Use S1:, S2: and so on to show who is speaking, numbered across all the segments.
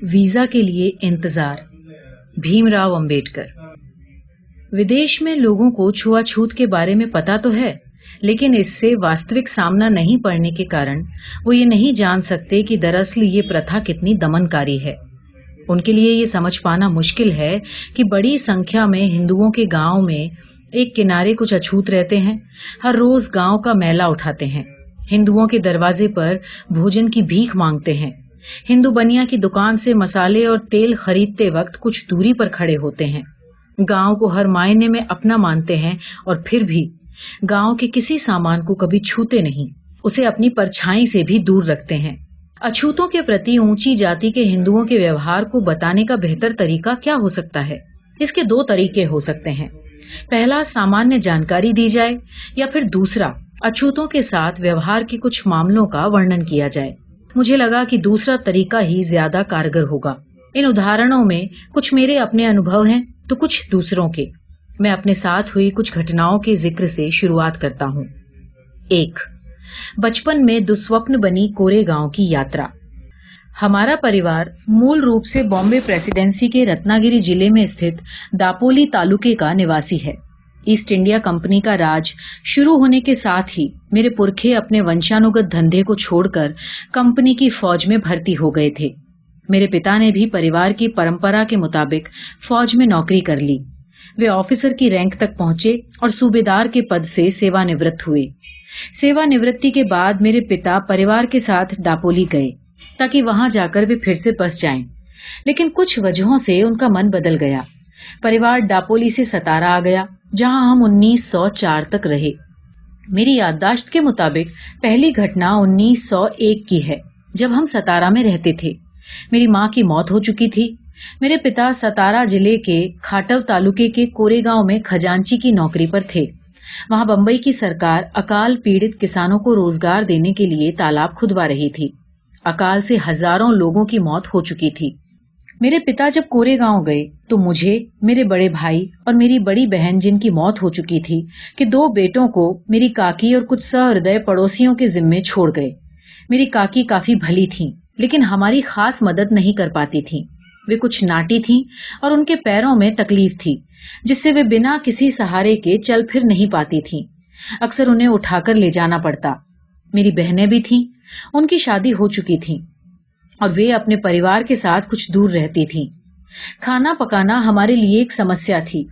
S1: Visa کے لیے انتظار۔ بھیم راؤ امبیڈکر۔ ودیش میں لوگوں کو چھوا چھوت کے بارے میں پتا تو ہے، لیکن اس سے واستوک سامنا نہیں پڑنے کے کارن وہ یہ نہیں جان سکتے کہ دراصل یہ پرتھا کتنی دمن کاری ہے۔ ان کے لیے یہ سمجھ پانا مشکل ہے کہ بڑی سنکھیا میں ہندوؤں کے گاؤں میں ایک کنارے کچھ اچھوت رہتے ہیں، ہر روز گاؤں کا میلہ اٹھاتے ہیں۔ ہندوؤں کے دروازے پر بھوجن کی بھیک مانگتے ہیں۔ ہندو بنیا کی دکان سے مسالے اور تیل خریدتے وقت کچھ دوری پر کھڑے ہوتے ہیں۔ گاؤں کو ہر معنی میں اپنا مانتے ہیں اور پھر بھی گاؤں کے کسی سامان کو کبھی چھوتے نہیں، اسے اپنی پرچھائی سے بھی دور رکھتے ہیں۔ اچھوتوں کے پرتی اونچی جاتی کے ہندوؤں کے ویوہار کو بتانے کا بہتر طریقہ کیا ہو سکتا ہے؟ اس کے دو طریقے ہو سکتے ہیں۔ پہلا، سامانیہ جانکاری دی جائے یا پھر دوسرا، اچھوتوں کے ساتھ ویوہار کے کچھ معاملوں کا ورنن کیا جائے۔ مجھے لگا کہ دوسرا طریقہ ہی زیادہ کارگر ہوگا۔ ان اداروں میں کچھ میرے اپنے انوبھو ہیں تو کچھ دوسروں کے۔ میں اپنے ساتھ ہوئی کچھ گھٹناؤں کے ذکر سے شروعات کرتا ہوں۔ ایک، بچپن میں دسوپن بنی کورے گاؤں کی یاترا۔ ہمارا پریوار مول روپ سے بامبے پریسیڈینسی کے رتناگیری ضلع میں استھت داپولی تعلقے کا نواسی ہے۔ ایسٹ انڈیا کمپنی کا راج شروع ہونے کے ساتھ ہی میرے پورکھے اپنے ونشانوگت دھندے کو چھوڑ کر کمپنی کی فوج میں بھرتی ہو گئے تھے۔ میرے پتا نے بھی پریوار کی پرمپرا کے مطابق فوج میں نوکری کر لی۔ وہ آفیسر کی رینک تک پہنچے اور صوبے دار کے پد سے سیوا نوت ہوئے۔ سیوا نوتی کے بعد میرے پتا پریوار کے ساتھ ڈاپولی گئے تاکہ وہاں جا کر وہ پھر سے بس جائیں۔ لیکن کچھ وجہوں سے ان کا من بدل گیا۔ پریوار ڈاپولی سے ستارا آ گیا۔ جہاں ہم انیس سو چار تک رہے۔ میری یادداشت کے مطابق، پہلی گھٹنا انیس سو ایک کی ہے، جب ہم ستارا میں رہتے تھے۔ میری ماں کی موت ہو چکی تھی۔ میرے پتا ستارا ضلع کے کھاٹو تعلقے کے کورے گاؤں میں خجانچی کی نوکری پر تھے۔ وہاں بمبئی کی سرکار اکال پیڑت کسانوں کو روزگار دینے کے لیے تالاب کھدوا رہی تھی۔ اکال سے ہزاروں لوگوں کی موت ہو چکی تھی۔ میرے پتا جب کورے گاؤں گئے تو مجھے، میرے بڑے بھائی اور میری بڑی بہن جن کی موت ہو چکی تھی، کہ دو بیٹوں کو میری کاکی اور کچھ سہردے پڑوسیوں کے ذمے چھوڑ گئے۔ میری کاکی کافی بھلی تھی لیکن ہماری خاص مدد نہیں کر پاتی تھی۔ وہ کچھ ناٹی تھی اور ان کے پیروں میں تکلیف تھی، جس سے وہ بنا کسی سہارے کے چل پھر نہیں پاتی تھی اکثر انہیں اٹھا کر لے جانا پڑتا۔ میری بہنیں بھی تھیں، ان کی شادی ہو چکی تھی اور وہ اپنے پریوار کے ساتھ کچھ دور رہتی تھی کھانا پکانا ہمارے لیے ایک سمسیا تھی،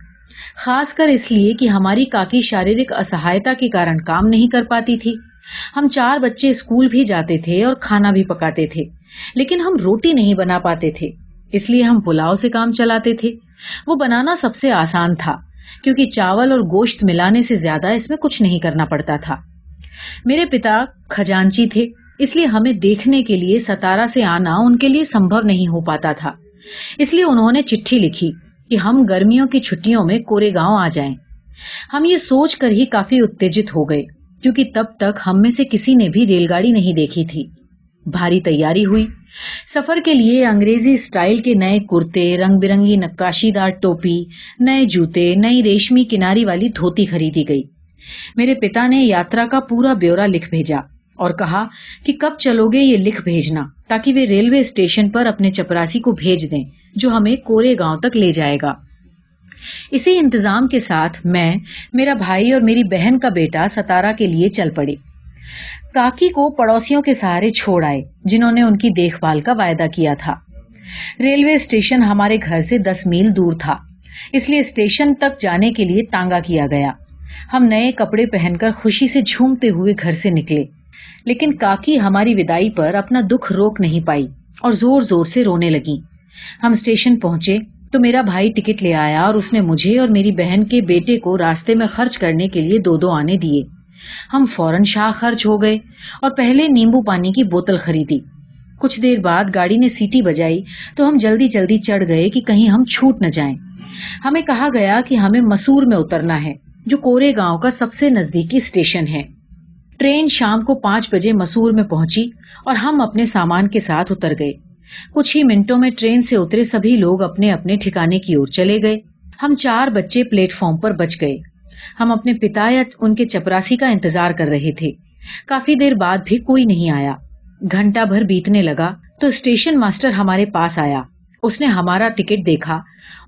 S1: خاص کر اس لیے کہ ہماری کاکی شاریرک اسہایتا کے کارن کام نہیں کر پاتی تھی۔ ہم چار بچے اسکول بھی جاتے تھے اور کھانا بھی پکاتے تھے، لیکن ہم روٹی نہیں بنا پاتے تھے، اس لیے ہم پلاؤ سے کام چلاتے تھے۔ وہ بنانا سب سے آسان تھا، کیونکہ چاول اور گوشت ملانے سے زیادہ اس میں کچھ نہیں کرنا پڑتا تھا۔ میرے پتا خجانچی تھے اس لیے ہمیں دیکھنے کے لیے ستارا سے آنا ان کے لیے سمبھو نہیں ہو پاتا تھا۔ اس لیے انہوں نے چٹھی لکھی کہ ہم گرمیوں کی چھٹیوں میں کورے گاؤں آ جائیں۔ ہم یہ سوچ کر ہی کافی اتےجت ہو گئے، کیونکہ تب تک ہم میں سے کسی نے بھی ریل گاڑی نہیں دیکھی تھی۔ بھاری تیاری ہوئی۔ سفر کے لیے انگریزی اسٹائل کے نئے کرتے رنگ برنگی نقاشی دار ٹوپی، نئے جوتے، نئی ریشمی کناری والی دھوتی خریدی گئی۔ میرے پتا نے یاترا کا پورا بیورا لکھ بھیجا۔ اور کہا کہ کب چلو گے یہ لکھ بھیجنا تاکہ وہ ریلوے اسٹیشن پر اپنے چپراسی کو بھیج دیں جو ہمیں کورے گاؤں تک لے جائے گا۔ اسی انتظام کے ساتھ میں، میرا بھائی اور میری بہن کا بیٹا ستارا کے لیے چل پڑے۔ کاکی کو پڑوسیوں کے سہارے چھوڑ آئے، جنہوں نے ان کی دیکھ بھال کا وعدہ کیا تھا۔ ریلوے اسٹیشن ہمارے گھر سے دس میل دور تھا، اس لیے اسٹیشن تک جانے کے لیے تانگا کیا گیا۔ ہم نئے کپڑے پہن کر خوشی سے جھومتے ہوئے گھر سے نکلے۔ لیکن کاکی ہماری ودائی پر اپنا دکھ روک نہیں پائی اور زور زور سے رونے لگی ہم اسٹیشن پہنچے تو میرا بھائی ٹکٹ لے آیا اور اس نے مجھے اور میری بہن کے بیٹے کو راستے میں خرچ کرنے کے لیے دو دو آنے دیے۔ ہم فوراً شاہ خرچ ہو گئے اور پہلے نیمبو پانی کی بوتل خریدی۔ کچھ دیر بعد گاڑی نے سیٹی بجائی تو ہم جلدی جلدی چڑھ گئے کہ کہیں ہم چھوٹ نہ جائیں۔ ہمیں کہا گیا کہ ہمیں مسور میں اترنا ہے، جو کورے گاؤں کا سب سے نزدیکی اسٹیشن ہے۔ ٹرین شام کو پانچ بجے مسور میں پہنچی اور ہم اپنے سامان کے ساتھ اتر گئے۔ کچھ ہی منٹوں میں ٹرین سے اترے سبھی لوگ اپنے اپنے ٹھکانے کی اور چلے گئے۔ ہم چار بچے پلیٹ فارم پر بچ گئے۔ ہم اپنے پتا یا ان کے چپراسی کا انتظار کر رہے تھے۔ کافی دیر بعد بھی کوئی نہیں آیا۔ گھنٹہ بھر بیتنے لگا تو اسٹیشن ماسٹر ہمارے پاس آیا۔ اس نے ہمارا ٹکٹ دیکھا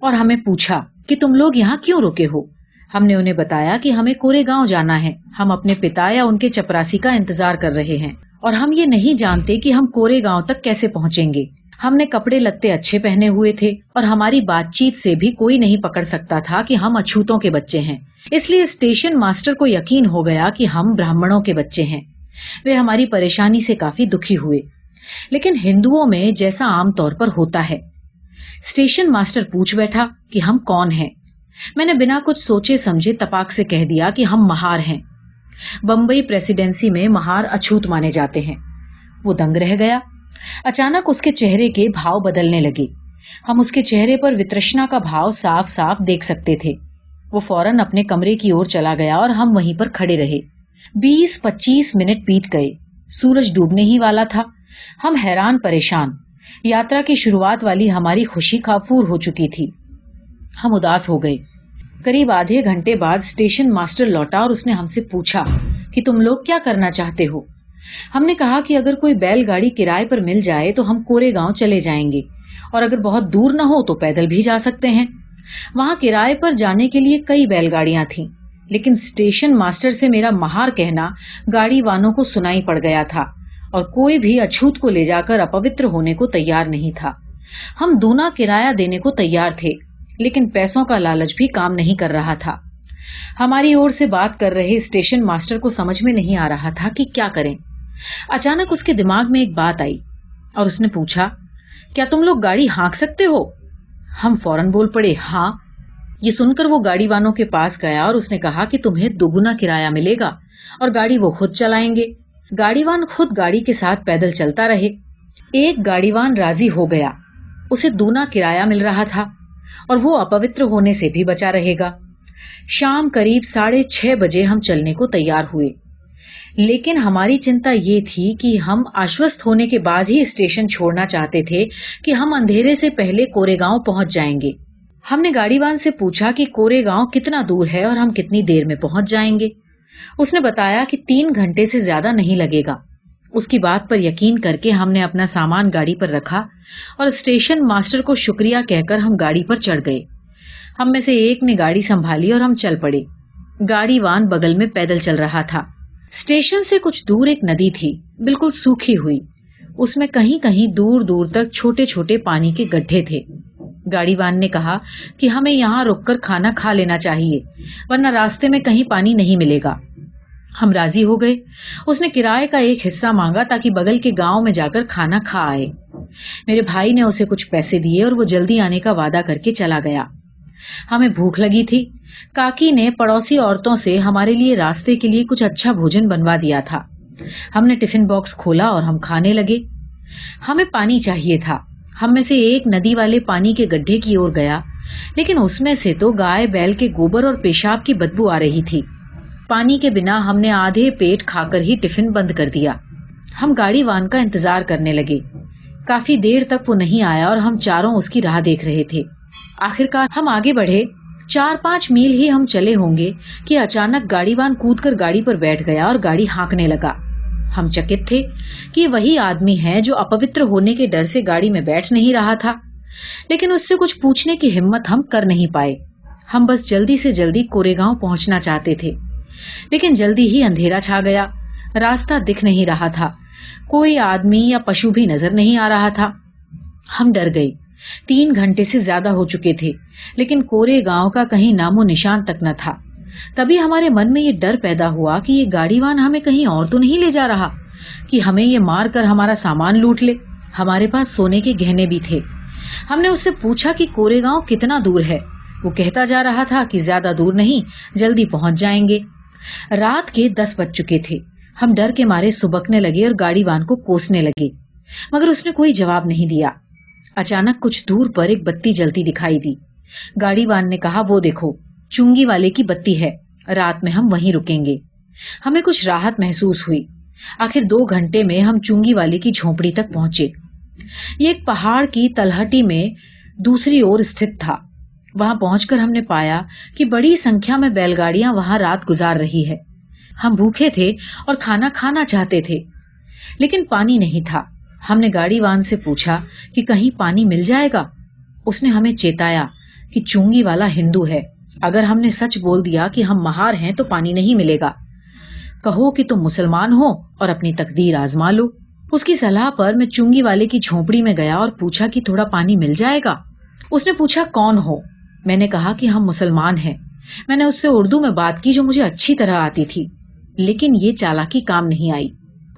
S1: اور ہمیں پوچھا کہ تم لوگ یہاں کیوں رکے ہو؟ ہم نے انہیں بتایا کہ ہمیں کورے گاؤں جانا ہے۔ ہم اپنے پتا یا ان کے چپراسی کا انتظار کر رہے ہیں اور ہم یہ نہیں جانتے کہ ہم کورے گاؤں تک کیسے پہنچیں گے۔ ہم نے کپڑے لتے اچھے پہنے ہوئے تھے اور ہماری بات چیت سے بھی کوئی نہیں پکڑ سکتا تھا کہ ہم اچھوتوں کے بچے ہیں۔ اس لیے اسٹیشن ماسٹر کو یقین ہو گیا کہ ہم براہمڑوں کے بچے ہیں۔ وہ ہماری پریشانی سے کافی دکھی ہوئے۔ لیکن ہندوؤں میں جیسا عام طور پر ہوتا ہے۔ اسٹیشن ماسٹر پوچھ بیٹھا کہ ہم کون ہیں؟ میں نے بنا کچھ سوچے سمجھے تپاک سے کہہ دیا کہ ہم مہار ہیں۔ بمبئی پریسیڈینسی میں مہار اچھوت مانے جاتے ہیں۔ وہ دنگ رہ گیا۔ اچانک اس کے چہرے کے بھاؤ بدلنے لگے۔ ہم اس کے چہرے پر وترشنا کا بھاؤ صاف صاف دیکھ سکتے تھے۔ وہ فوراً اپنے کمرے کی اور چلا گیا اور ہم وہیں پر کھڑے رہے۔ بیس پچیس منٹ بیت گئے۔ سورج ڈوبنے ہی والا تھا۔ ہم حیران پریشان۔ یاترا کی شروعات والی ہماری خوشی کافور ہو چکی تھی۔ ہم اداس ہو گئے۔ قریب آدھے گھنٹے بعد اسٹیشن ماسٹر لوٹا اور اس نے ہم سے پوچھا کہ تم لوگ کیا کرنا چاہتے ہو؟ ہم نے کہا کہ اگر کوئی بیل گاڑی کرائے پر مل جائے تو ہم کورے گاؤں چلے جائیں گے اور اگر بہت دور نہ ہو تو پیدل بھی جا سکتے ہیں۔ وہاں کرائے پر جانے کے لیے کئی بیل گاڑیاں تھیں، لیکن اسٹیشن ماسٹر سے میرا مہار کہنا گاڑی وانوں کو سنائی پڑ گیا تھا اور کوئی بھی اچھوت کو لے جا کر اپوتر ہونے کو تیار نہیں تھا۔ ہم دونا کرایہ دینے کو تیار تھے۔ لیکن پیسوں کا لالچ بھی کام نہیں کر رہا تھا۔ ہماری اور سے بات کر رہے اسٹیشن ماسٹر کو سمجھ میں نہیں آ رہا تھا کہ کیا کریں۔ اچانک اس کے دماغ میں ایک بات آئی اور اس نے پوچھا، کیا تم لوگ گاڑی ہانک سکتے ہو؟ ہم فوراً بول پڑے ہاں۔ یہ سن کر وہ گاڑی وانوں کے پاس گیا اور اس نے کہا کہ تمہیں دوگنا کرایہ ملے گا اور گاڑی وہ خود چلائیں گے۔ گاڑی وان خود گاڑی کے ساتھ پیدل چلتا رہے۔ ایک گاڑی وان راضی ہو گیا۔ اسے دونا کرایہ مل رہا تھا۔ اور وہ اپوتر ہونے سے بھی بچا رہے گا۔ شام قریب ساڑھے چھ بجے ہم چلنے کو تیار ہوئے۔ لیکن ہماری چنتا یہ تھی کہ ہم آشوست ہونے کے بعد ہی اسٹیشن چھوڑنا چاہتے تھے کہ ہم اندھیرے سے پہلے کورے گاؤں پہنچ جائیں گے۔ ہم نے گاڑی وان سے پوچھا کہ کورے گاؤں کتنا دور ہے اور ہم کتنی دیر میں پہنچ جائیں گے۔ اس نے بتایا کہ تین گھنٹے سے زیادہ نہیں لگے گا۔ اس کی بات پر یقین کر کے ہم نے اپنا سامان گاڑی پر رکھا اور اسٹیشن ماسٹر کو شکریہ کہہ کر ہم گاڑی پر چڑھ گئے۔ ہم میں سے ایک نے گاڑی سنبھالی اور ہم چل پڑے۔ گاڑی وان بغل میں پیدل چل رہا تھا۔ اسٹیشن سے کچھ دور ایک ندی تھی، بالکل سوکھی ہوئی۔ اس میں کہیں کہیں دور دور تک چھوٹے چھوٹے پانی کے گڈھے تھے۔ گاڑی وان نے کہا کہ ہمیں یہاں رک کر کھانا کھا لینا چاہیے، ورنہ راستے میں کہیں پانی نہیں ملے گا۔ ہم راضی ہو گئے۔ اس نے کرائے کا ایک حصہ مانگا تاکہ بغل کے گاؤں میں جا کر کھانا کھا آئے۔ میرے بھائی نے اسے کچھ پیسے دیے اور وہ جلدی آنے کا وعدہ کر کے چلا گیا۔ ہمیں بھوک لگی تھی۔ کاکی نے پڑوسی عورتوں سے ہمارے لیے راستے کے لیے کچھ اچھا بھوجن بنوا دیا تھا۔ ہم نے ٹفن باکس کھولا اور ہم کھانے لگے۔ ہمیں پانی چاہیے تھا۔ ہم میں سے ایک ندی والے پانی کے گڈھے کی اور گیا، لیکن اس میں سے تو گائے بیل کے گوبر اور پیشاب کی بدبو آ رہی تھی۔ پانی کے بنا ہم نے آدھے پیٹ کھا کر ہی ٹفن بند کر دیا۔ ہم گاڑی وان کا انتظار کرنے لگے۔ کافی دیر تک وہ نہیں آیا اور ہم چاروں اس کی راہ دیکھ رہے تھے۔ آخر کار ہم آگے بڑھے۔ چار پانچ میل ہی ہم چلے ہوں گے کہ اچانک گاڑی وان کود کر گاڑی پر بیٹھ گیا اور گاڑی ہانکنے لگا۔ ہم چکت تھے کہ وہی آدمی ہے جو اپوتر ہونے کے ڈر سے گاڑی میں بیٹھ نہیں رہا تھا۔ لیکن اس سے کچھ پوچھنے کی ہمت ہم کر نہیں پائے۔ ہم بس جلدی سے جلدی کورے گاؤں پہنچنا چاہتے تھے۔ لیکن جلدی ہی اندھیرا چھا گیا۔ راستہ دکھ نہیں رہا تھا۔ کوئی آدمی یا پشو بھی نظر نہیں آ رہا تھا۔ ہم ڈر گئے۔ تین گھنٹے سے زیادہ ہو چکے تھے، لیکن کورے گاؤں کا کہیں نام و نشان تک نہ تھا۔ تبھی ہمارے من میں یہ ڈر پیدا ہوا کہ یہ گاڑی وان ہمیں کہیں اور تو نہیں لے جا رہا، کہ ہمیں یہ مار کر ہمارا سامان لوٹ لے۔ ہمارے پاس سونے کے گہنے بھی تھے۔ ہم نے اس سے پوچھا کہ کورے گاؤں کتنا دور ہے؟ وہ کہتا جا رہا تھا کہ زیادہ دور نہیں، جلدی پہنچ جائیں گے۔ رات کے دس بج چکے تھے۔ ہم ڈر کے مارے سبکنے لگے اور گاڑی وان کو کوسنے لگے۔ مگر اس نے کوئی جواب نہیں دیا۔ اچانک کچھ دور پر ایک بتی جلتی دکھائی دی۔ گاڑی وان نے کہا، وہ دیکھو، چونگی والے کی بتی ہے۔ رات میں ہم وہیں رکیں گے۔ ہمیں کچھ راحت محسوس ہوئی۔ آخر دو گھنٹے میں ہم چونگی والے کی جھونپڑی تک پہنچے۔ یہ ایک پہاڑ کی تلہٹی میں دوسری اور استھت تھا۔ وہاں پہنچ کر ہم نے پایا کہ بڑی سنکھیا میں بیل گاڑیاں وہاں رات گزار رہی ہے۔ ہم بھوکے تھے اور کھانا کھانا چاہتے تھے، لیکن پانی نہیں تھا۔ ہم نے گاڑی وان سے پوچھا کہ کہیں پانی مل جائے گا؟ اس نے ہمیں چیتایا کہ چونگی والا ہندو ہے۔ اگر ہم نے سچ بول دیا کہ ہم مہار ہیں تو پانی نہیں ملے گا۔ کہو کہ تم مسلمان ہو اور اپنی تقدیر آزما لو۔ اس کی صلاح پر میں چونگی والے کی جھونپڑی میں گیا اور پوچھا کہ تھوڑا پانی مل جائے گا؟ اس نے پوچھا کون ہو؟ میں نے کہا کہ ہم مسلمان ہیں۔ میں نے اس سے اردو میں بات کی جو مجھے اچھی طرح آتی تھی، لیکن یہ چالاکی کام نہیں آئی۔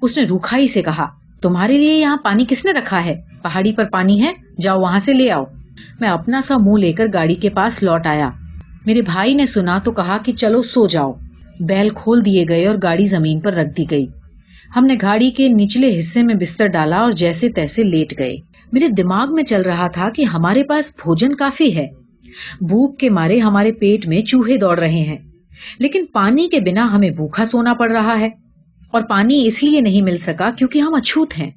S1: اس نے روکھائی سے کہا، تمہارے لیے یہاں پانی کس نے رکھا ہے؟ پہاڑی پر پانی ہے، جاؤ وہاں سے لے آؤ میں اپنا سا منہ لے کر گاڑی کے پاس لوٹ آیا۔ میرے بھائی نے سنا تو کہا کہ چلو سو جاؤ۔ بیل کھول دیے گئے اور گاڑی زمین پر رکھ دی گئی۔ ہم نے گاڑی کے نچلے حصے میں بستر ڈالا اور جیسے تیسے لیٹ گئے۔ میرے دماغ میں چل رہا تھا کہ ہمارے پاس بھوجن کافی ہے۔ بھوک کے مارے ہمارے پیٹ میں چوہے دوڑ رہے ہیں۔ لیکن پانی کے بنا ہمیں بھوکھا سونا پڑ رہا ہے اور پانی اس لیے نہیں مل سکا کیونکہ ہم اچھوت ہیں۔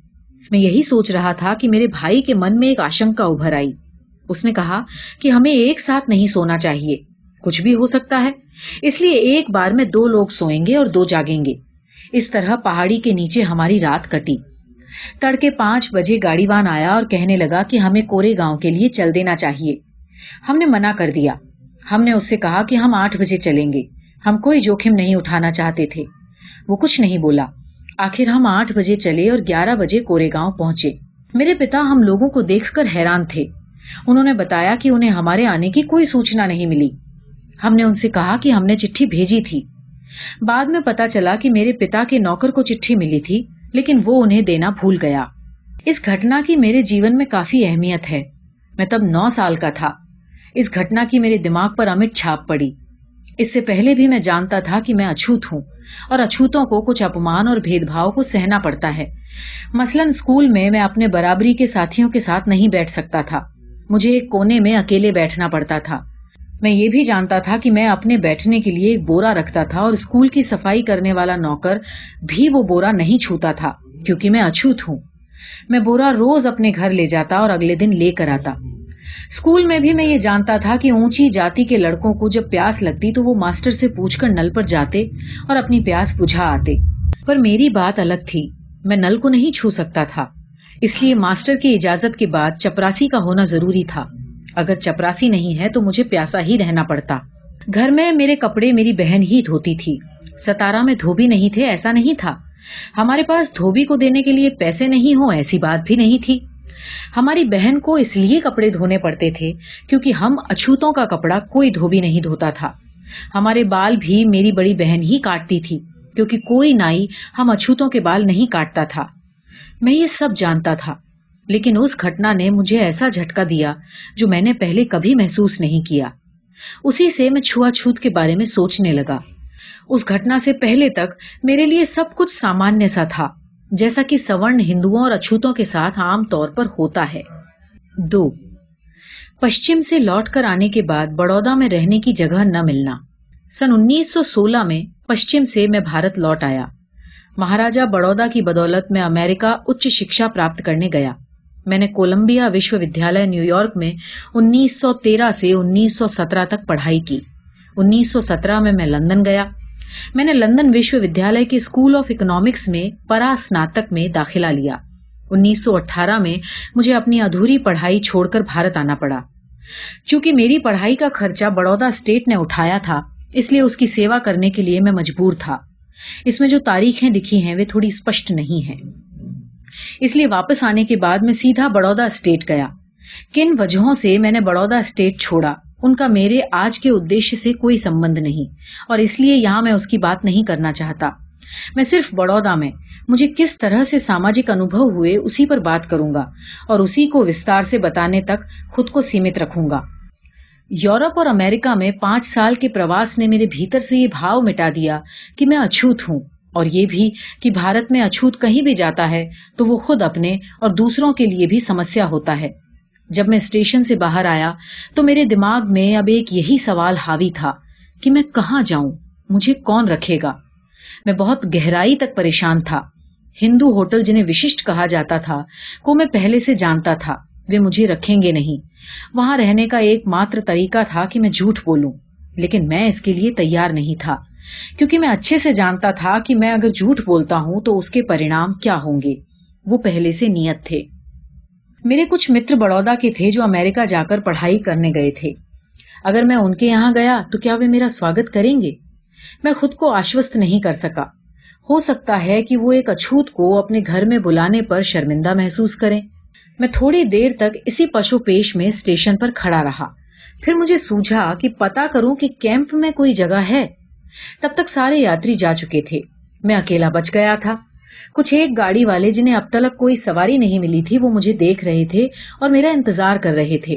S1: میں یہی سوچ رہا تھا کہ میرے بھائی کے من میں ایک آشنکا ابھر آئی۔ اس نے کہا کہ ہمیں ایک ساتھ نہیں سونا چاہیے۔ کچھ بھی ہو سکتا ہے۔ اس لیے ایک بار میں دو لوگ سوئیں گے اور دو جاگیں گے۔ اس طرح پہاڑی کے نیچے ہماری رات کٹی۔ تڑکے پانچ بجے گاڑی وان آیا اور کہنے لگا کہ ہمیں کورے گاؤں کے لیے چل دینا چاہیے۔ ہم نے منع کر دیا۔ ہم نے اس سے کہا کہ ہم آٹھ بجے چلیں گے۔ ہم کوئی جوخم نہیں اٹھانا چاہتے تھے۔ وہ کچھ نہیں بولا۔ آخر ہم آٹھ بجے چلے اور گیارہ بجے کورے گاؤں پہنچے۔ میرے پتا ہم لوگوں کو دیکھ کر حیران تھے۔ انہوں نے بتایا کہ انہیں ہمارے آنے کی کوئی سوچنا نہیں ملی۔ ہم نے ان سے کہا کہ ہم نے چٹھی بھیجی تھی۔ بعد میں پتا چلا کہ میرے پتا کے نوکر کو چٹھی ملی تھی، لیکن وہ انہیں دینا بھول گیا۔ اس گھٹنا کی میرے جیون میں کافی اہمیت ہے۔ میں تب نو سال کا تھا۔ اس گھٹنا کی میرے دماغ پر امٹ چھاپ پڑی۔ اس سے پہلے بھی میں جانتا تھا کہ میں اچھوت ہوں اور اچھوتوں کو کچھ اپمان اور بھید بھاؤ کو سہنا پڑتا ہے۔ مثلاً اسکول میں میں اپنے برابری کے ساتھیوں کے ساتھ نہیں بیٹھ سکتا تھا۔ مجھے ایک کونے میں اکیلے بیٹھنا پڑتا تھا۔ میں یہ بھی جانتا تھا کہ میں اپنے بیٹھنے کے لیے ایک بورا رکھتا تھا اور اسکول کی صفائی کرنے والا نوکر بھی وہ بورا نہیں چھوتا تھا کیونکہ میں اچھوت ہوں۔ میں بورا روز اپنے گھر لے جاتا اور اگلے دن لے کر آتا۔ اسکول میں بھی میں یہ جانتا تھا کہ اونچی جاتی کے لڑکوں کو جب پیاس لگتی تو وہ ماسٹر سے پوچھ کر نل پر جاتے اور اپنی پیاس بجھا آتے۔ پر میری بات الگ تھی، میں نل کو نہیں چھو سکتا تھا۔ اس لیے ماسٹر کی اجازت کے بعد چپراسی کا ہونا ضروری تھا۔ اگر چپراسی نہیں ہے تو مجھے پیاسا ہی رہنا پڑتا۔ گھر میں میرے کپڑے میری بہن ہی دھوتی تھی۔ ستارا میں دھوبی نہیں تھے، ایسا نہیں تھا۔ ہمارے پاس دھوبی کو دینے کے لیے پیسے نہیں ہو ایسی بات بھی نہیں تھی۔ ہماری بہن کو اس لیے کپڑے دھونے پڑتے تھے کیونکہ ہم اچھوتوں کا کپڑا کوئی دھوبی نہیں دھوتا تھا۔ ہمارے بال بھی میری بڑی بہن ہی کاٹتی تھی کیونکہ کوئی نائی ہم اچھوتوں کے بال نہیں کاٹتا تھا۔ میں یہ سب جانتا تھا، لیکن اس گھٹنا نے مجھے ایسا جھٹکا دیا جو میں نے پہلے کبھی محسوس نہیں کیا۔ اسی سے میں چھوا چھوت کے بارے میں سوچنے لگا۔ اس گھٹنا سے پہلے تک میرے لیے سب کچھ سامانیہ سا تھا۔ جیسا کہ سورن ہندوؤں اور اچھوتوں کے ساتھ عام طور پر ہوتا ہے۔ دو، پشچم سے لوٹ کر آنے کے بعد بڑودا میں رہنے کی جگہ نہ ملنا۔ سن انیس سو سولہ میں پشچم سے میں بھارت لوٹ آیا۔ مہاراجا بڑودا کی بدولت میں امیرکا اچ شکشا پراپت کرنے گیا۔ میں نے کولمبیا وشو ودیالیہ نیو یارک میں انیس سو تیرہ سے انیس سو سترہ تک پڑھائی کی۔ انیس سو سترہ میں میں لندن گیا۔ میں نے لندن وشو ودیالیہ کے اسکول آف اکنامکس میں پرا میں داخلہ لیا۔ انیس سو اٹھارہ میں مجھے اپنی ادھوری پڑھائی چھوڑ کر بھارت آنا پڑا۔ چونکہ میری پڑھائی کا خرچہ بڑودا اسٹیٹ نے اٹھایا تھا، اس لیے اس کی سیوا کرنے کے لیے میں مجبور تھا۔ اس میں جو تاریخیں لکھی ہیں، وہ تھوڑی اسپشٹ نہیں ہیں۔ اس لیے واپس آنے کے بعد میں سیدھا بڑودا اسٹیٹ گیا۔ کن وجہوں سے میں نے بڑودا اسٹیٹ چھوڑا؟ ان کا میرے آج کے ادیش سے کوئی سمبند نہیں، اور اس لیے یہاں میں اس کی بات نہیں کرنا چاہتا۔ میں صرف بڑودا میں، مجھے کس طرح سے ساماجک انوبھو ہوئے اسی پر بات کروں گا، اور اسی کو وستار سے بتانے تک خود کو سیمت رکھوں گا۔ یورپ اور امریکہ میں پانچ سال کے پرواس نے میرے بھیتر سے یہ بھاؤ مٹا دیا کہ میں اچھوت ہوں، اور یہ بھی کہ بھارت میں اچھوت کہیں بھی جاتا ہے تو وہ خود اپنے اور دوسروں کے لیے بھی سمسیا ہوتا ہے۔ جب میں اسٹیشن سے باہر آیا تو میرے دماغ میں اب ایک یہی سوال حاوی تھا کہ میں کہاں جاؤں؟ مجھے کون رکھے گا؟ میں بہت گہرائی تک پریشان تھا۔ ہندو ہوٹل جنہیں وششٹ کہا جاتا تھا، کو میں پہلے سے جانتا تھا، وہ مجھے رکھیں گے نہیں۔ وہاں رہنے کا ایک ماتر طریقہ تھا کہ میں جھوٹ بولوں، لیکن میں اس کے لیے تیار نہیں تھا۔ کیونکہ میں اچھے سے جانتا تھا کہ میں اگر جھوٹ بولتا ہوں تو اس کے پرینام کیا ہوں گے؟ وہ پہلے سے نیت تھے۔ میرے کچھ متر بڑودا کے تھے جو امریکہ جا کر پڑھائی کرنے گئے تھے۔ اگر میں ان کے یہاں گیا تو کیا وہ میرا سواگت کریں گے؟ میں خود کو آشوست نہیں کر سکا۔ ہو سکتا ہے کہ وہ ایک اچھوت کو اپنے گھر میں بلانے پر شرمندہ محسوس کریں۔ میں تھوڑی دیر تک اسی پشو پیش میں اسٹیشن پر کھڑا رہا۔ پھر مجھے سوجھا کہ پتا کروں کہ کیمپ میں کوئی جگہ ہے۔ تب تک سارے یاتری جا چکے تھے۔ میں اکیلا بچ گیا تھا۔ کچھ ایک گاڑی والے جنہیں اب تک کوئی سواری نہیں ملی تھی، وہ مجھے دیکھ رہے تھے اور میرا انتظار کر رہے تھے۔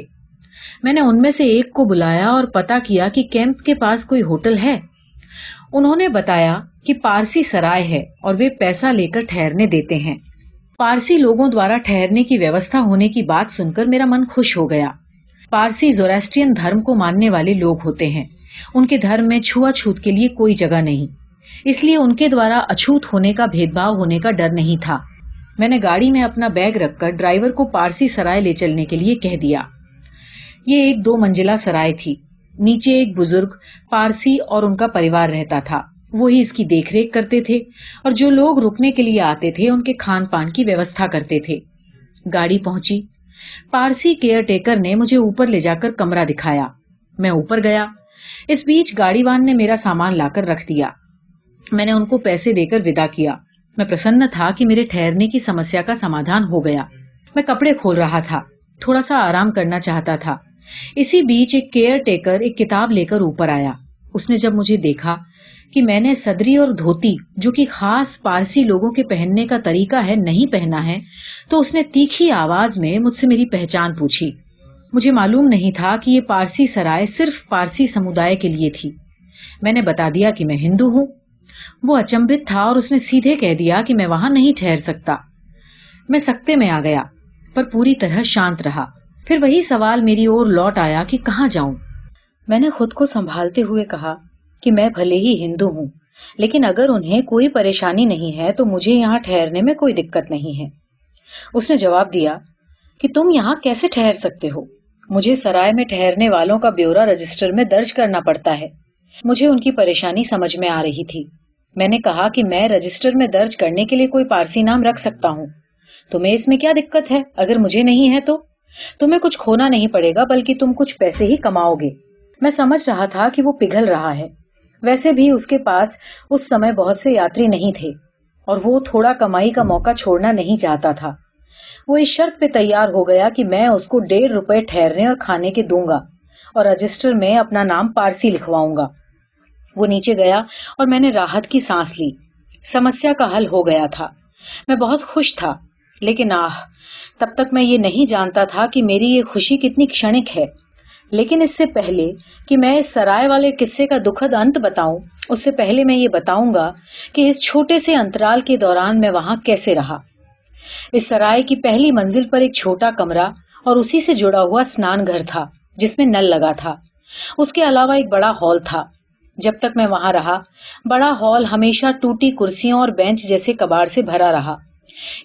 S1: میں نے ان میں سے ایک کو بلایا اور پتا کیا کہ کیمپ کے پاس کوئی ہوٹل ہے۔ انہوں نے بتایا کہ پارسی سرائے ہے اور وہ پیسہ لے کر ٹھہرنے دیتے ہیں۔ پارسی لوگوں دوارا ٹھہرنے کی ویوستھا ہونے کی بات سن کر میرا من خوش ہو گیا۔ پارسی زورسٹین دھرم کو ماننے والے لوگ ہوتے ہیں۔ ان کے دھرم میں چھوا چھوت کے لیے کوئی جگہ نہیں۔ اس لیے ان کے دوارا اچھوت ہونے کا بھید بھاؤ ہونے کا ڈر نہیں تھا۔ میں نے گاڑی میں اپنا بیگ رکھ کر ڈرائیور کو پارسی سرائے لے چلنے کے لیے کہہ دیا۔ یہ ایک دو منزلہ سرائے تھی۔ نیچے ایک بزرگ پارسی اور ان کا پریوار رہتا تھا۔ وہی اس کی دیکھ ریکھ کرتے تھے اور جو لوگ رکنے کے لیے آتے تھے ان کے کھان پان کی ویوستھا کرتے تھے۔ گاڑی پہنچی۔ پارسی کیئر ٹیکر نے مجھے اوپر لے جا کر کمرہ دکھایا۔ میں اوپر گیا۔ اس بیچ گاڑی وان نے میرا سامان لا کر رکھ دیا۔ میں نے ان کو پیسے دے کر ودا کیا۔ میں پرسن تھا کہ میرے ٹھہرنے کی سمسیا کا سمادھان ہو گیا۔ میں کپڑے کھول رہا تھا۔ تھوڑا سا آرام کرنا چاہتا تھا۔ اسی بیچ ایک کیئر ٹیکر، ایک کتاب لے کر اوپر آیا۔ اس نے جب مجھے دیکھا کہ میں نے صدری اور دھوتی، جو کہ خاص پارسی لوگوں کے پہننے کا طریقہ ہے، نہیں پہنا ہے، تو اس نے تیکھی آواز میں مجھ سے میری پہچان پوچھی۔ مجھے معلوم نہیں تھا کہ یہ پارسی سرائے صرف پارسی سمودائے کے لیے تھی۔ میں نے بتا دیا کہ میں ہندو ہوں۔ وہ اچمبت تھا اور اس نے سیدھے کہہ دیا کہ میں وہاں نہیں ٹھہر سکتا۔ میں سکتے میں آ گیا، پر پوری طرح شانت رہا۔ پھر وہی سوال میری اور لوٹ آیا کہ کہاں جاؤں؟ میں نے خود کو سنبھالتے ہوئے کہا کہ میں بھلے ہی ہندو ہوں، لیکن اگر انہیں کوئی پریشانی نہیں ہے تو مجھے یہاں ٹھہرنے میں کوئی دقت نہیں ہے۔ اس نے جواب دیا کہ تم یہاں کیسے ٹھہر سکتے ہو؟ مجھے سرائے میں ٹھہرنے والوں کا بیورا رجسٹر میں درج کرنا پڑتا ہے۔ مجھے ان کی پریشانی سمجھ میں آ رہی تھی۔ میں نے کہا کہ میں رجسٹر میں درج کرنے کے لیے کوئی پارسی نام رکھ سکتا ہوں۔ تمہیں اس میں کیا دقت ہے؟ اگر مجھے نہیں ہے تو؟ تمہیں کچھ کھونا نہیں پڑے گا بلکہ تم کچھ پیسے ہی کماؤ گے۔ میں سمجھ رہا تھا کہ وہ پگھل رہا ہے۔ ویسے بھی اس کے پاس اس سمے بہت سے یاتری نہیں تھے اور وہ تھوڑا کمائی کا موقع چھوڑنا نہیں چاہتا تھا۔ وہ اس شرط پہ تیار ہو گیا کہ میں اس کو ڈیڑھ روپے ٹھہرنے اور کھانے کے دوں گا اور رجسٹر میں اپنا نام پارسی لکھواؤں گا۔ وہ نیچے گیا اور میں نے راحت کی سانس لی۔ سمسیا کا حل ہو گیا تھا۔ میں بہت خوش تھا، لیکن آہ، تب تک میں یہ نہیں جانتا تھا کہ میری یہ خوشی کتنی کھڑک ہے۔ لیکن اس سے پہلے کہ میں اس سرائے والے قصے کا دکھد انت بتاؤں، اس سے پہلے میں یہ بتاؤں گا کہ اس چھوٹے سے انترال کے دوران میں وہاں کیسے رہا۔ اس سرائے کی پہلی منزل پر ایک چھوٹا کمرہ اور اسی سے جڑا ہوا سنان گھر تھا، جس میں نل لگا تھا۔ اس کے علاوہ ایک بڑا ہال تھا۔ جب تک میں وہاں رہا، بڑا ہال ہمیشہ ٹوٹی کرسیوں اور بینچ جیسے کباڑ سے بھرا رہا۔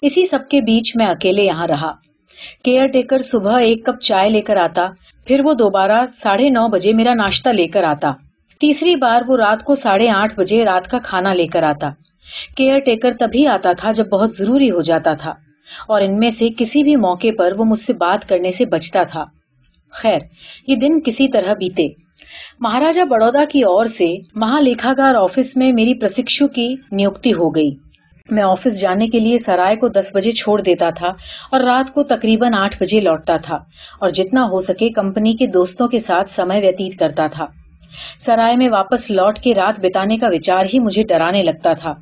S1: اسی سب کے بیچ میں اکیلے یہاں رہا۔ کیئر ٹیکر صبح ایک کپ چائے لے کر آتا، پھر وہ دوبارہ ساڑھے نو بجے میرا ناشتہ لے کر آتا۔ تیسری بار وہ رات کو ساڑھے آٹھ بجے رات کا کھانا لے کر آتا۔ کیئر ٹیکر تبھی آتا تھا جب بہت ضروری ہو جاتا تھا، اور ان میں سے کسی بھی موقع پر وہ مجھ سے بات کرنے سے بچتا تھا۔ خیر، یہ دن کسی طرح بیتے۔ مہاراجا بڑودا کی اور سے مہا لکھاگار آفس میں میری پرشکشو کی نیوکتی ہو گئی۔ میں آفس جانے کے لیے سرائے کو دس بجے چھوڑ دیتا تھا اور رات کو تقریباً آٹھ بجے لوٹتا تھا اور جتنا ہو سکے کمپنی کے دوستوں کے ساتھ سمے ویتیت کرتا تھا۔ سرائے میں واپس لوٹ کے رات بتانے کا وچار ہی مجھے ڈرانے لگتا تھا۔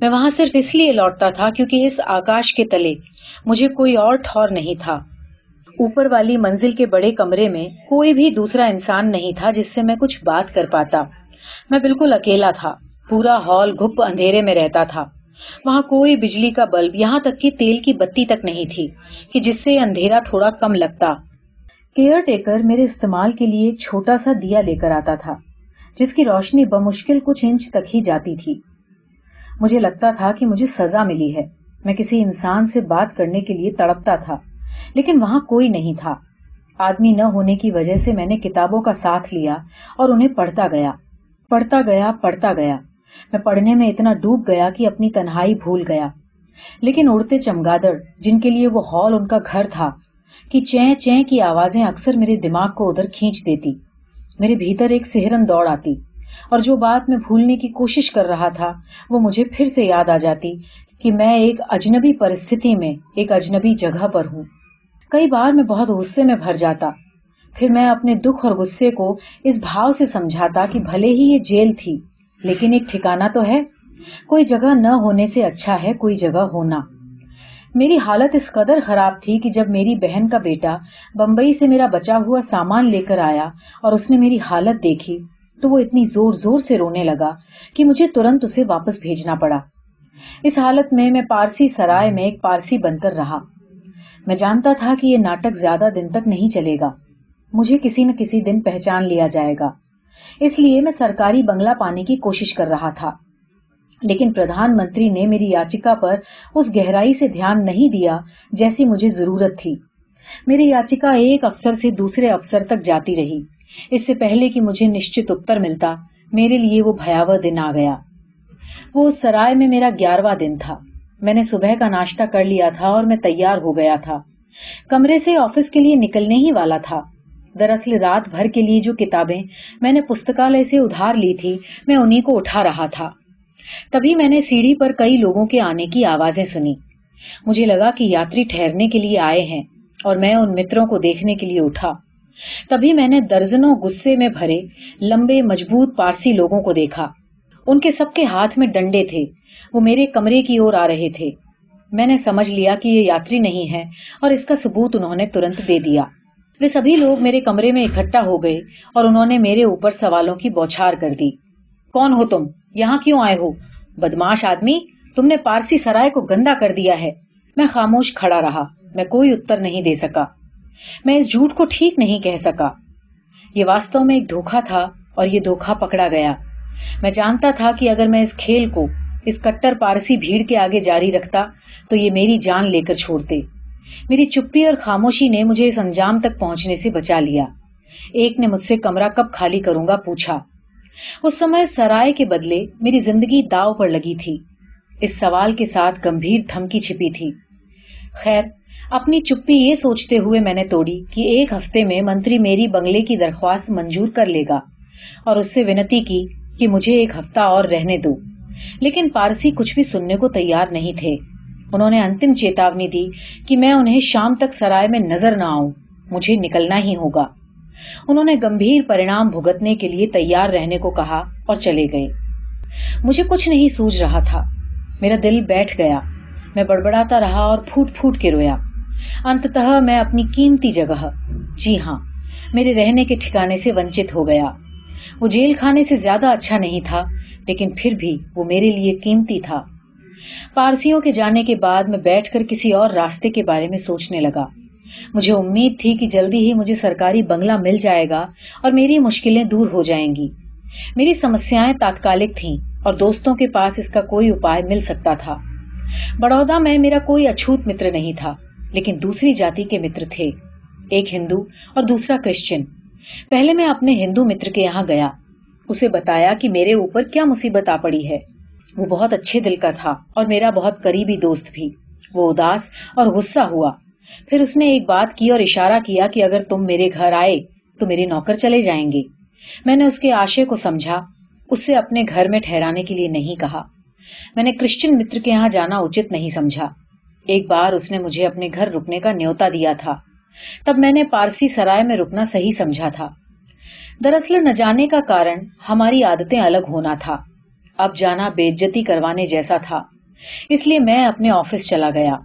S1: میں وہاں صرف اس لیے لوٹتا تھا کیونکہ اس آکاش کے تلے مجھے کوئی اور ٹھور نہیں تھا۔ اوپر والی منزل کے بڑے کمرے میں کوئی بھی دوسرا انسان نہیں تھا جس سے میں کچھ بات کر پاتا۔ میں بالکل اکیلا تھا، پورا ہال گھپ اندھیرے میں رہتا تھا۔ وہاں کوئی بجلی کا بلب یہاں تک کہ تیل کی بتی تک نہیں تھی، کہ جس سے اندھیرا تھوڑا کم لگتا۔ کیئر ٹیکر میرے استعمال کے لیے ایک چھوٹا سا دیا لے کر آتا تھا، جس کی روشنی بمشکل کچھ انچ تک ہی جاتی تھی۔ مجھے لگتا تھا کہ مجھے سزا ملی ہے۔ میں کسی انسان سے بات کرنے کے لیے تڑپتا تھا۔ لیکن وہاں کوئی نہیں تھا۔ آدمی نہ ہونے کی وجہ سے میں نے کتابوں کا ساتھ لیا اور انہیں پڑھتا گیا۔ پڑھتا گیا پڑھتا گیا۔ میں پڑھنے میں اتنا ڈوب گیا کہ اپنی تنہائی بھول گیا۔ لیکن اڑتے چمگادڑ، جن کے لیے وہ ہال ان کا گھر تھا کہ چین چین کی آوازیں اکثر میرے دماغ کو ادھر کھینچ دیتی۔ میرے بھیتر ایک سہرن دوڑ آتی اور جو بات میں بھولنے کی کوشش کر رہا تھا، وہ مجھے پھر سے یاد آ جاتی کہ میں ایک اجنبی پرستھتی میں، ایک اجنبی جگہ پر ہوں۔ کئی بار میں بہت غصے میں بھر جاتا۔ پھر میں اپنے دکھ اور غصے کو اس بھاؤ سے سمجھاتا کہ بھلے ہی یہ جیل تھی، لیکن ایک ٹھکانا تو ہے۔ کوئی جگہ نہ ہونے سے اچھا ہے، کوئی جگہ ہونا۔ میری حالت اس قدر خراب تھی کہ جب میری بہن کا بیٹا بمبئی سے میرا بچا ہوا سامان لے کر آیا اور اس نے میری حالت دیکھی، تو وہ اتنی زور زور سے رونے لگا کہ مجھے ترنت اسے واپس بھیجنا پڑا۔ اس حالت میں میں پارسی سرائے میں ایک پارسی بن کر رہا۔ میں جانتا تھا کہ یہ ناٹک زیادہ دن تک نہیں چلے گا۔ مجھے کسی نہ کسی دن پہچان لیا جائے گا۔ اس لیے میں سرکاری بنگلہ پانے کی کوشش کر رہا تھا۔ لیکن پردھان منتری نے میری یاچکا پر اس گہرائی سے دھیان نہیں دیا جیسی مجھے ضرورت تھی۔ میری یاچکا ایک افسر سے دوسرے افسر تک جاتی رہی۔ اس سے پہلے کہ مجھے نشچت اتر ملتا، میرے لیے وہ بھیاوہ دن آ گیا۔ وہ اس سرائے میں میرا گیارہواں دن تھا۔ میں نے صبح کا ناشتہ کر لیا تھا اور میں تیار ہو گیا تھا۔ کمرے سے آفس کے لیے نکلنے ہی والا تھا۔ دراصل رات بھر کے لیے جو کتابیں میں نے پستکالیہ سے ادھار لی تھی، میں انہیں کو اٹھا رہا تھا۔ تبھی میں نے سیڑھی پر کئی لوگوں کے آنے کی آوازیں سنی۔ مجھے لگا کہ یاتری ٹھہرنے کے لیے آئے ہیں اور میں ان متروں کو دیکھنے کے لیے اٹھا۔ تبھی میں نے درجنوں غصے میں بھرے لمبے مضبوط پارسی لوگوں کو دیکھا۔ ان کے سب کے ہاتھ میں ڈنڈے تھے۔ وہ میرے کمرے کی اور آ رہے تھے۔ میں نے سمجھ لیا کہ یہ یاتری نہیں ہے اور اس کا ثبوت انہوں نے ترنت دے دیا۔ وہ سبھی لوگ میرے کمرے میں اکٹھا ہو گئے اور انہوں نے میرے اوپر سوالوں کی بوچھار کر دی۔ کون ہو تم؟ یہاں کیوں آئے ہو؟ بدماش آدمی، تم نے پارسی سرائے کو گندا کر دیا ہے۔ میں خاموش کھڑا رہا، میں کوئی اتر نہیں دے سکا۔ میں اس جھوٹ کو ٹھیک نہیں کہہ سکا۔ یہ واستو میں ایک دھوکا تھا اور یہ دھوکا پکڑا گیا۔ میں جانتا تھا کہ اگر میں اس کھیل کو اس کٹر پارسی بھیڑ کے آگے جاری رکھتا تو یہ میری جان لے کر چھوڑتے۔ میری چپی اور خاموشی نے مجھے اس انجام تک پہنچنے سے بچا لیا۔ ایک نے مجھ سے کمرہ کب خالی کروں گا پوچھا۔ اس سمے سرائے کے بدلے میری زندگی داؤ پر لگی تھی۔ اس سوال کے ساتھ گمبھیر تھمکی چھپی تھی۔ خیر، اپنی چپی یہ سوچتے ہوئے میں نے توڑی کہ ایک ہفتے میں منتری میری بنگلے کی درخواست منظور کر لے گا اور اس سے ونتی کی کہ مجھے ایک ہفتہ اور رہنے دو۔ لیکن پارسی کچھ بھی سننے کو تیار نہیں تھے۔ انہوں نے انتم چیتاونی دی کہ میں انہیں شام تک سرائے میں نظر نہ آؤں، مجھے نکلنا ہی ہوگا۔ انہوں نے گمبھیر پرینام بھگتنے کے لیے تیار رہنے کو کہا اور چلے گئے۔ مجھے کچھ نہیں سوج رہا تھا۔ میرا دل بیٹھ گیا۔ میں بڑبڑاتا رہا اور پھوٹ پھوٹ کے رویا۔ انتتہ میں اپنی قیمتی جگہ۔ جی ہاں میرے رہنے کے ٹھکانے سے ونچت ہو گیا۔ وہ جیل کھانے سے زیادہ اچھا نہیں تھا۔ لیکن پھر بھی وہ میرے لیے قیمتی تھا۔ پارسیوں کے جانے کے بعد میں بیٹھ کر کسی اور راستے کے بارے میں سوچنے لگا۔ مجھے امید تھی کہ جلدی ہی مجھے سرکاری بنگلہ مل جائے گا اور میری مشکلیں دور ہو جائیں گی۔ میری سمسیاں تاتکالک تھیں اور دوستوں کے پاس اس کا کوئی اپائے مل سکتا تھا۔ بڑودا میں میرا کوئی اچھوت متر نہیں تھا، لیکن دوسری جاتی کے متر تھے۔ ایک ہندو اور دوسرا کرسچن۔ پہلے میں اپنے ہندو متر کے یہاں گیا۔ اسے بتایا کہ میرے اوپر کیا مصیبت آ پڑی ہے۔ وہ بہت اچھے دل کا تھا اور میرا بہت قریبی دوست بھی۔ وہ اداس اور غصہ ہوا۔ پھر اس نے ایک بات کی اور اشارہ کیا کہ اگر تم میرے گھر آئے تو میرے نوکر چلے جائیں گے۔ میں نے اس کے آشے کو سمجھا اس سے اپنے گھر میں ٹھہرانے کے لیے نہیں کہا۔ میں نے کرسچن متر کے یہاں جانا اچت نہیں سمجھا۔ ایک بار اس نے مجھے اپنے گھر رکنے کا نیوتا دیا تھا۔ تب میں نے پارسی سرائے میں رکنا صحیح سمجھا تھا۔ دراصل نہ جانے کا کارن ہماری عادتیں الگ ہونا تھا۔ اب جانا بےجتی کروانے جیسا تھا۔ اس لیے میں اپنے آفس چلا گیا۔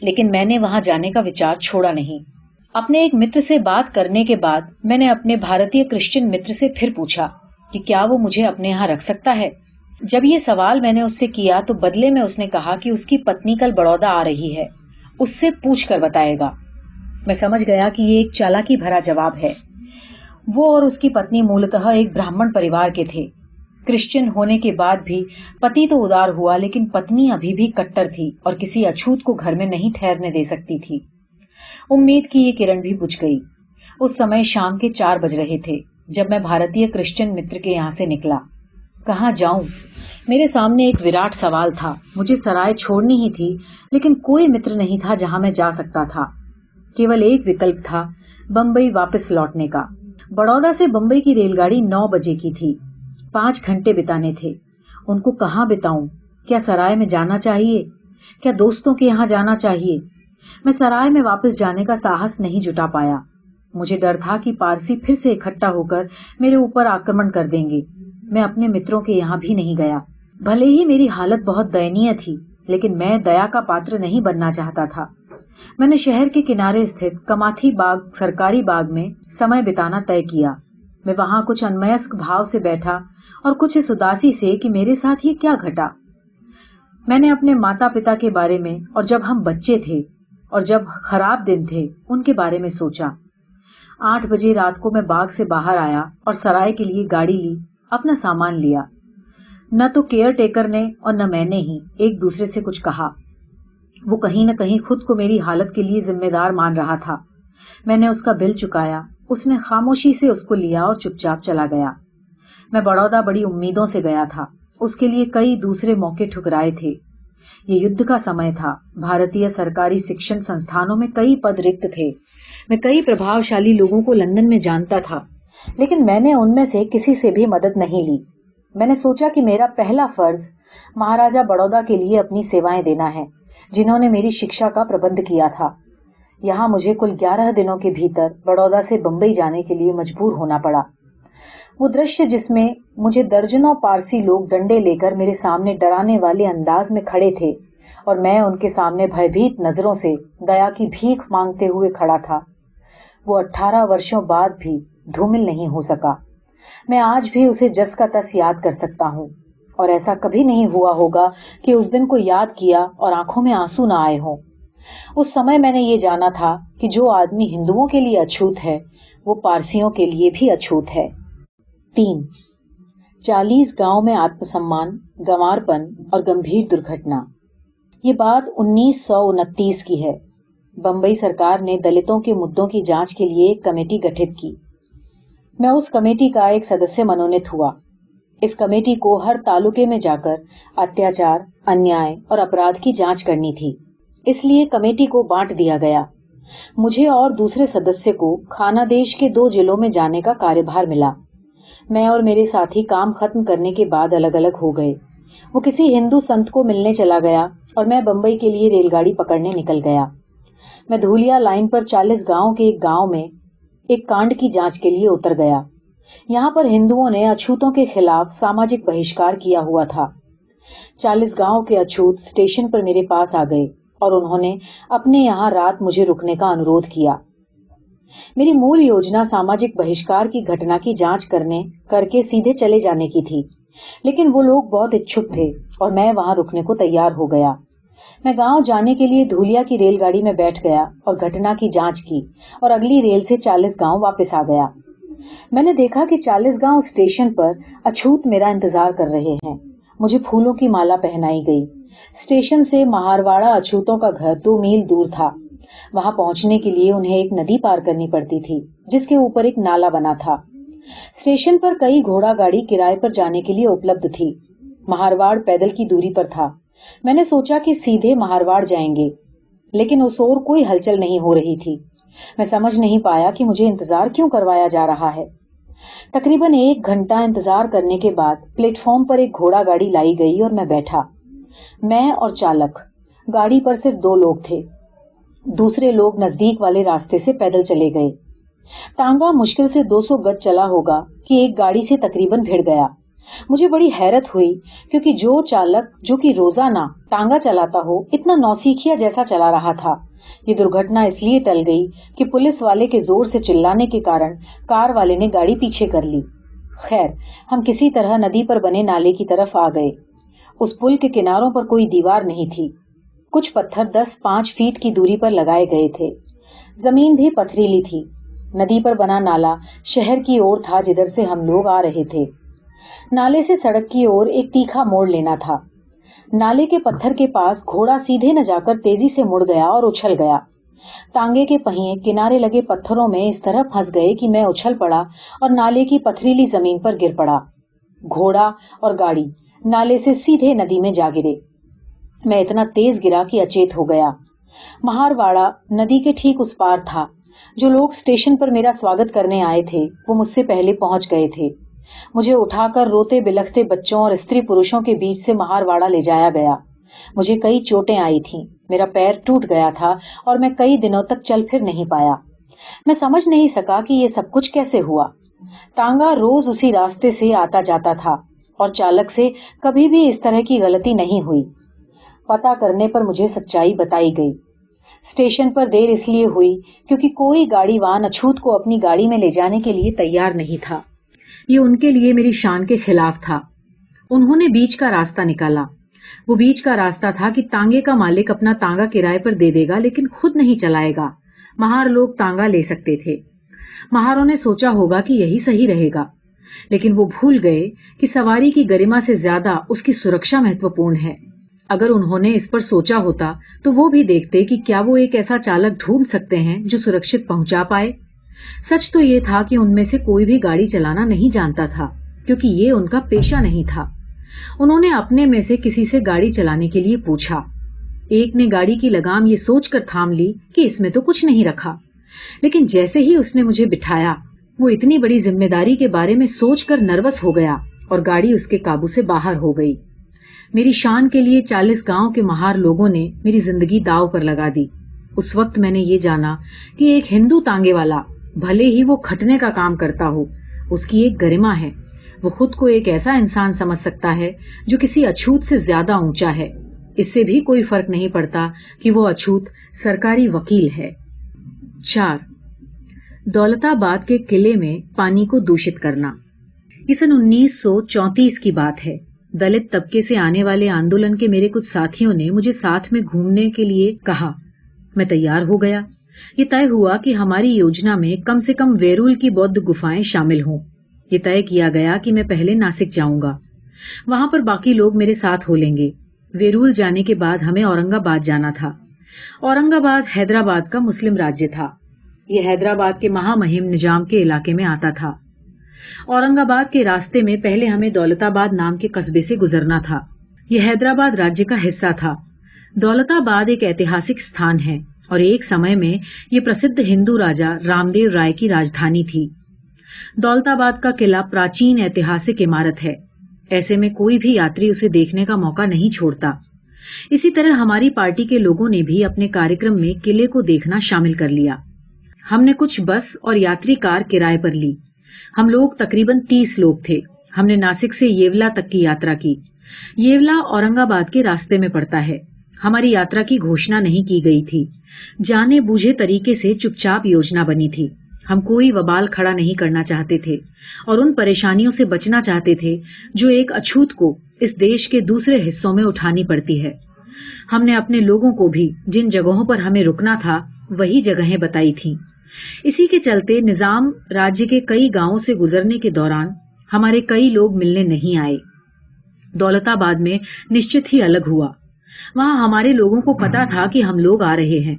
S1: لیکن میں نے وہاں جانے کا وچار چھوڑا نہیں۔ اپنے ایک متر سے بات کرنے کے بعد میں نے اپنے بھارتی کرسچن متر سے پھر پوچھا کہ کیا وہ مجھے اپنے یہاں رکھ سکتا ہے؟ جب یہ سوال میں نے اس سے کیا تو بدلے میں اس نے کہا کہ اس کی پتنی کل بڑودا آ رہی ہے۔ اس سے پوچھ کر بتائے گا۔ میں سمجھ گیا کہ یہ ایک چالاکی بھرا جواب ہے۔ وہ اور اس کی پتنی مولتہ ایک براہمن پریوار کے تھے۔ کرسچن ہونے کے بعد بھی پتی تو ادار ہوا لیکن پتنی ابھی بھی کٹر تھی اور کسی اچھوت کو گھر میں نہیں ٹھہرنے دے سکتی تھی۔ امید کی یہ کرن بھی بجھ گئی۔ اس سمے شام کے چار بج رہے تھے جب میں بھارتی کرسچن متر کے یہاں سے نکلا۔ کہاں جاؤں؟ میرے سامنے ایک وراٹ سوال تھا۔ مجھے سرائے چھوڑنی ہی تھی، لیکن کوئی متر نہیں تھا جہاں میں جا سکتا تھا۔ کیول ایک وکلپ تھا بمبئی واپس لوٹنے کا۔ بڑودا سے بمبئی کی ریل گاڑی نو بجے کی تھی۔ پانچ گھنٹے بتانے تھے۔ ان کو کہاں بتاؤں؟ کیا سرائے میں جانا چاہیے؟ کیا دوستوں کے یہاں جانا چاہیے؟ میں سرائے میں واپس جانے کا ساہس نہیں جٹا پایا۔ مجھے ڈر تھا کہ پارسی پھر سے اکٹھا ہو کر میرے اوپر آکرمن کر دیں گے۔ میں اپنے متروں کے یہاں بھی نہیں گیا۔ بھلے ہی میری حالت بہت دینی تھی، لیکن میں دیا کا پاتر نہیں بننا چاہتا تھا۔ میں نے شہر کے کنارے استھت کماتھی باغ سرکاری باغ میں سمے بتانا طے کیا۔ میں وہاں کچھ انمسک بھاؤ سے بیٹھا اور کچھ اس اداسی سے کہ میرے ساتھ یہ کیا گھٹا۔ میں نے اپنے ماتا پتا کے بارے میں اور جب ہم بچے تھے اور جب خراب دن تھے ان کے بارے میں سوچا۔ آٹھ بجے رات کو میں باغ سے باہر آیا اور سرائے کے لیے گاڑی لی، اپنا سامان لیا۔ نہ تو کیئر ٹیکر نے اور نہ میں نے ہی ایک دوسرے سے کچھ کہا۔ وہ کہیں نہ کہیں خود کو میری حالت کے لیے ذمہ دار مان رہا تھا۔ میں نے اس کا بل چکایا، اس نے خاموشی سے اس کو لیا اور چپ چاپ چلا گیا۔ میں بڑودا بڑی امیدوں سے گیا تھا۔ اس کے لیے کئی دوسرے موقع ٹھکرائے تھے۔ یہ یدھ کا سمے تھا۔ بھارتی سرکاری شکشن سنستھانوں میں کئی پد رکت تھے۔ میں کئی پربھاؤ شالی لوگوں کو لندن میں جانتا تھا، لیکن میں نے ان میں سے کسی سے بھی مدد نہیں لی۔ میں نے سوچا کہ میرا پہلا فرض مہاراجا بڑودا کے لیے اپنی سیوائیں دینا ہے۔ جنہوں نے میری شکشا کا پربند کیا تھا۔ یہاں مجھے کل گیارہ دنوں کے بھیتر بڑودا سے بمبئی جانے کے لیے مجبور ہونا پڑا۔ وہ درشیہ جس میں مجھے درجنوں پارسی لوگ ڈنڈے لے کر میرے سامنے ڈرانے والے انداز میں کھڑے تھے اور میں ان کے سامنے بھیت نظروں سے دیا کی بھیک مانگتے ہوئے کھڑا تھا۔ وہ اٹھارہ ورشوں بعد بھی دھومل نہیں ہو سکا۔ میں آج بھی اسے جس کا تس یاد کر سکتا ہوں۔ اور ایسا کبھی نہیں ہوا ہوگا کہ اس دن کو یاد کیا اور آنکھوں میں آنسو نہ آئے ہوں۔ اس سمے میں نے یہ جانا تھا کہ جو آدمی ہندوؤں کے لیے اچھوت ہے، وہ پارسیوں کے لیے بھی اچھوت ہے۔ تین، چالیس گاؤں میں آتم سمان گوار پن اور گمبھیر درگھٹنا۔ یہ بات انیس سو انتیس کی ہے۔ بمبئی سرکار نے دلتوں کے مدوں کی جانچ کے لیے ایک کمیٹی گٹھت کی۔ میں اس کمیٹی کا ایک سدسیہ منونت ہوا۔ اس کمیٹی کو ہر تعلقے میں جا کر اتیاچار انیا اور اپرادھ کی جانچ کرنی تھی۔ اس لیے کمیٹی کو بانٹ دیا گیا۔ مجھے اور دوسرے سدسیہ کو کھانا دیش کے دو ضلعوں میں جانے کا کاروبار ملا۔ میں اور میرے ساتھی کام ختم کرنے کے بعد الگ الگ ہو گئے۔ وہ کسی ہندو سنت کو ملنے چلا گیا اور میں بمبئی کے لیے ریل گاڑی پکڑنے نکل گیا۔ میں دھولیا لائن پر چالیس گاؤں کے ایک گاؤں میں ایک کانڈ کی جانچ کے لیے اتر گیا۔ یہاں پر ہندوؤں نے اچھوتوں کے خلاف ساماجک بہشکار کیا ہوا تھا۔ چالیس گاؤں کے اچھوت اسٹیشن پر میرے پاس آ گئے اور انہوں نے اپنے یہاں رات مجھے رکنے کا انوروھ کیا۔ میری مول یوجنا ساماجک بہشکار کی گھٹنا کی جانچ کرنے، کر کے سیدھے چلے جانے کی تھی۔ لیکن وہ لوگ بہت اچھک تھے اور میں وہاں رکنے کو تیار ہو گیا۔ میں گاؤں جانے کے لیے دھولیا کی ریل گاڑی میں بیٹھ گیا اور گھٹنا کی جانچ کی اور اگلی ریل سے چالیس گاؤں واپس آ گیا۔ میں نے دیکھا کہ چالیس گاؤں اسٹیشن پر اچھوت میرا انتظار کر رہے ہیں۔ مجھے پھولوں کی مالا پہنائی گئی۔ اسٹیشن سے مہارواڑا اچھوتوں کا گھر دو میل دور تھا۔ وہاں پہنچنے کے لیے انہیں ایک ندی پار کرنی پڑتی تھی، جس کے اوپر ایک نالا بنا تھا۔ اسٹیشن پر کئی گھوڑا گاڑی کرائے پر جانے کے لیے اپلبدھ تھی۔ مہارواڑ پیدل کی دوری پر تھا۔ میں نے سوچا کہ سیدھے مہارواڑ جائیں گے، لیکن اس اور کوئی ہلچل نہیں ہو رہی تھی۔ میں سمجھ نہیں پایا کہ مجھے انتظار کیوں کروایا جا رہا ہے۔ تقریباً ایک گھنٹہ انتظار کرنے کے بعد پلیٹ فارم پر ایک گھوڑا گاڑی لائی گئی اور میں بیٹھا۔ میں اور چالک، گاڑی پر صرف دو لوگ تھے۔ دوسرے لوگ نزدیک والے راستے سے پیدل چلے گئے۔ ٹانگا مشکل سے دو سو گز چلا ہوگا کہ ایک گاڑی سے تقریباً بھیڑ گیا۔ مجھے بڑی حیرت ہوئی کیونکہ جو چالک، جو کہ روزانہ ٹانگا چلاتا ہو، اتنا نوسیکھیا جیسا چلا رہا تھا۔ یہ درگھٹنا اس لیے ٹل گئی کہ پولیس والے کے زور سے چلانے کے کارن کار والے نے گاڑی پیچھے کر لی۔ خیر، ہم کسی طرح ندی پر بنے نالے کی طرف آ گئے۔ اس پل کے کناروں پر کوئی دیوار نہیں تھی۔ کچھ پتھر دس پانچ فیٹ کی دوری پر لگائے گئے تھے۔ زمین بھی پتھریلی تھی۔ ندی پر بنا نالا شہر کی اور تھا جدھر سے ہم لوگ آ رہے تھے۔ نالے سے سڑک کی اور ایک تیکھا موڑ لینا تھا۔ نالے کے پتھر کے پاس گھوڑا سیدھے نہ جا کر تیزی سے مڑ گیا اور اچھل گیا۔ تانگے کے پہیے کنارے لگے پتھروں میں اس طرح پھنس گئے کہ میں اچھل پڑا اور نالے کی پتھریلی زمین پر گر پڑا۔ گھوڑا اور گاڑی نالے سے سیدھے ندی میں جا گرے۔ میں اتنا تیز گرا کہ اچیت ہو گیا۔ مہارواڑا ندی کے ٹھیک اس پار تھا۔ جو لوگ اسٹیشن پر میرا سواگت کرنے آئے تھے، وہ مجھ سے پہلے پہنچ گئے تھے۔ مجھے اٹھا کر روتے بلکھتے بچوں اور استری پروشوں کے بیچ سے مہارواڑا لے جایا گیا۔ مجھے کئی چوٹیں آئی تھیں۔ میرا پیر ٹوٹ گیا تھا اور میں کئی دنوں تک چل پھر نہیں پایا۔ میں سمجھ نہیں سکا کہ یہ سب کچھ کیسے ہوا۔ ٹانگا روز اسی راستے سے آتا جاتا تھا اور چالک سے کبھی بھی اس طرح کی غلطی نہیں ہوئی۔ پتا کرنے پر مجھے سچائی بتائی گئی۔ اسٹیشن پر دیر اس لیے ہوئی کیونکہ کوئی گاڑی وان اچھوت کو اپنی گاڑی میں لے جانے کے لیے تیار نہیں تھا۔ یہ ان کے لیے میری شان کے خلاف تھا۔ انہوں نے بیچ کا راستہ نکالا۔ وہ بیچ کا راستہ تھا کہ تانگے کا مالک اپنا تانگا کرائے پر دے دے گا، لیکن خود نہیں چلائے گا۔ مہار لوگ تانگا لے سکتے تھے۔ مہاروں نے سوچا ہوگا کہ یہی صحیح رہے گا۔ لیکن وہ بھول گئے کہ سواری کی گرما سے زیادہ اس کی سرکشا مہتوپورن ہے۔ اگر انہوں نے اس پر سوچا ہوتا تو وہ بھی دیکھتے کہ کیا وہ ایک ایسا چالک ڈھونڈ سکتے ہیں جو سرکشت پہنچا پائے۔ سچ تو یہ تھا کہ ان میں سے کوئی بھی گاڑی چلانا نہیں جانتا تھا، کیونکہ یہ ان کا پیشہ نہیں تھا۔ انہوں نے اپنے میں سے کسی سے گاڑی چلانے کے لیے پوچھا۔ ایک نے گاڑی کی لگام یہ سوچ کر تھام لی کہ اس میں تو کچھ نہیں رکھا۔ لیکن جیسے ہی اس نے مجھے بٹھایا، وہ اتنی بڑی ذمہ داری کے بارے میں سوچ کر نروس ہو گیا اور گاڑی اس کے قابو سے باہر ہو گئی۔ میری شان کے لیے چالیس گاؤں کے مہار لوگوں نے میری زندگی داؤ پر لگا دی۔ اس وقت میں نے یہ جانا کہ ایک ہندو تانگے والا بھلے ہی وہ کھٹنے کا کام کرتا ہو۔ اس کی ایک گرما ہے۔ وہ خود کو ایک ایسا انسان سمجھ سکتا ہے جو کسی اچھوت سے زیادہ اونچا ہے۔ اس سے بھی کوئی فرق نہیں پڑتا کہ وہ اچھوت سرکاری وکیل ہے۔ چار، دولت آباد کے قلعے میں پانی کو دوشت کرنا۔ یہ سن انیس سو چونتیس کی بات ہے۔ دلت طبقے سے آنے والے آندولن کے میرے کچھ ساتھیوں نے مجھے ساتھ میں گھومنے کے لیے کہا۔ میں تیار ہو گیا۔ یہ طے ہوا کہ ہماری یوجنا میں کم سے کم ویرول کی بودھ گفائیں شامل ہوں۔ یہ طے کیا گیا کہ میں پہلے ناسک جاؤں گا۔ وہاں پر باقی لوگ میرے ساتھ ہو لیں گے۔ ویرول جانے کے بعد ہمیں اورنگ آباد جانا تھا۔ اورنگ آباد حیدرآباد کا مسلم راجیہ تھا۔ یہ حیدرآباد کے مہا مہم نجام کے علاقے میں آتا تھا۔ اورنگ آباد کے راستے میں پہلے ہمیں دولت آباد نام کے قصبے سے گزرنا تھا۔ یہ حیدرآباد راجیہ کا حصہ تھا۔ دولت آباد ایک ایتہاسک استھان ہے۔ اور ایک سمے میں یہ پرسدھ ہندو راجا رام دیو رائے کی راجدھانی تھی۔ دولت آباد کا قلعہ پراچین ایتہاسک عمارت ہے۔ ایسے میں کوئی بھی یاتری اسے دیکھنے کا موقع نہیں چھوڑتا۔ اسی طرح ہماری پارٹی کے لوگوں نے بھی اپنے کارکرم میں قلعے کو دیکھنا شامل کر لیا۔ ہم نے کچھ بس اور یاتری کار کرائے پر لی۔ ہم لوگ تقریباً تیس لوگ تھے۔ ہم نے ناسک سے یولا تک کی یاترا کی۔ یولا اورنگ آباد کے راستے میں پڑتا ہے۔ ہماری یاترا کی گھوشنا نہیں کی گئی تھی۔ جانے بوجھے طریقے سے چپ چاپ یوجنا بنی تھی۔ ہم کوئی وبال کھڑا نہیں کرنا چاہتے تھے اور ان پریشانیوں سے بچنا چاہتے تھے جو ایک اچھوت کو اس دیش کے دوسرے حصوں میں اٹھانی پڑتی ہے۔ ہم نے اپنے لوگوں کو بھی جن جگہوں پر ہمیں رکنا تھا وہی جگہیں بتائی تھیں۔ اسی کے چلتے نظام راجیہ کے کئی گاؤں سے گزرنے کے دوران ہمارے کئی لوگ ملنے نہیں آئے۔ دولت آباد میں نشچت ہی الگ ہوا۔ وہاں ہمارے لوگوں کو پتا تھا کہ ہم لوگ آ رہے ہیں۔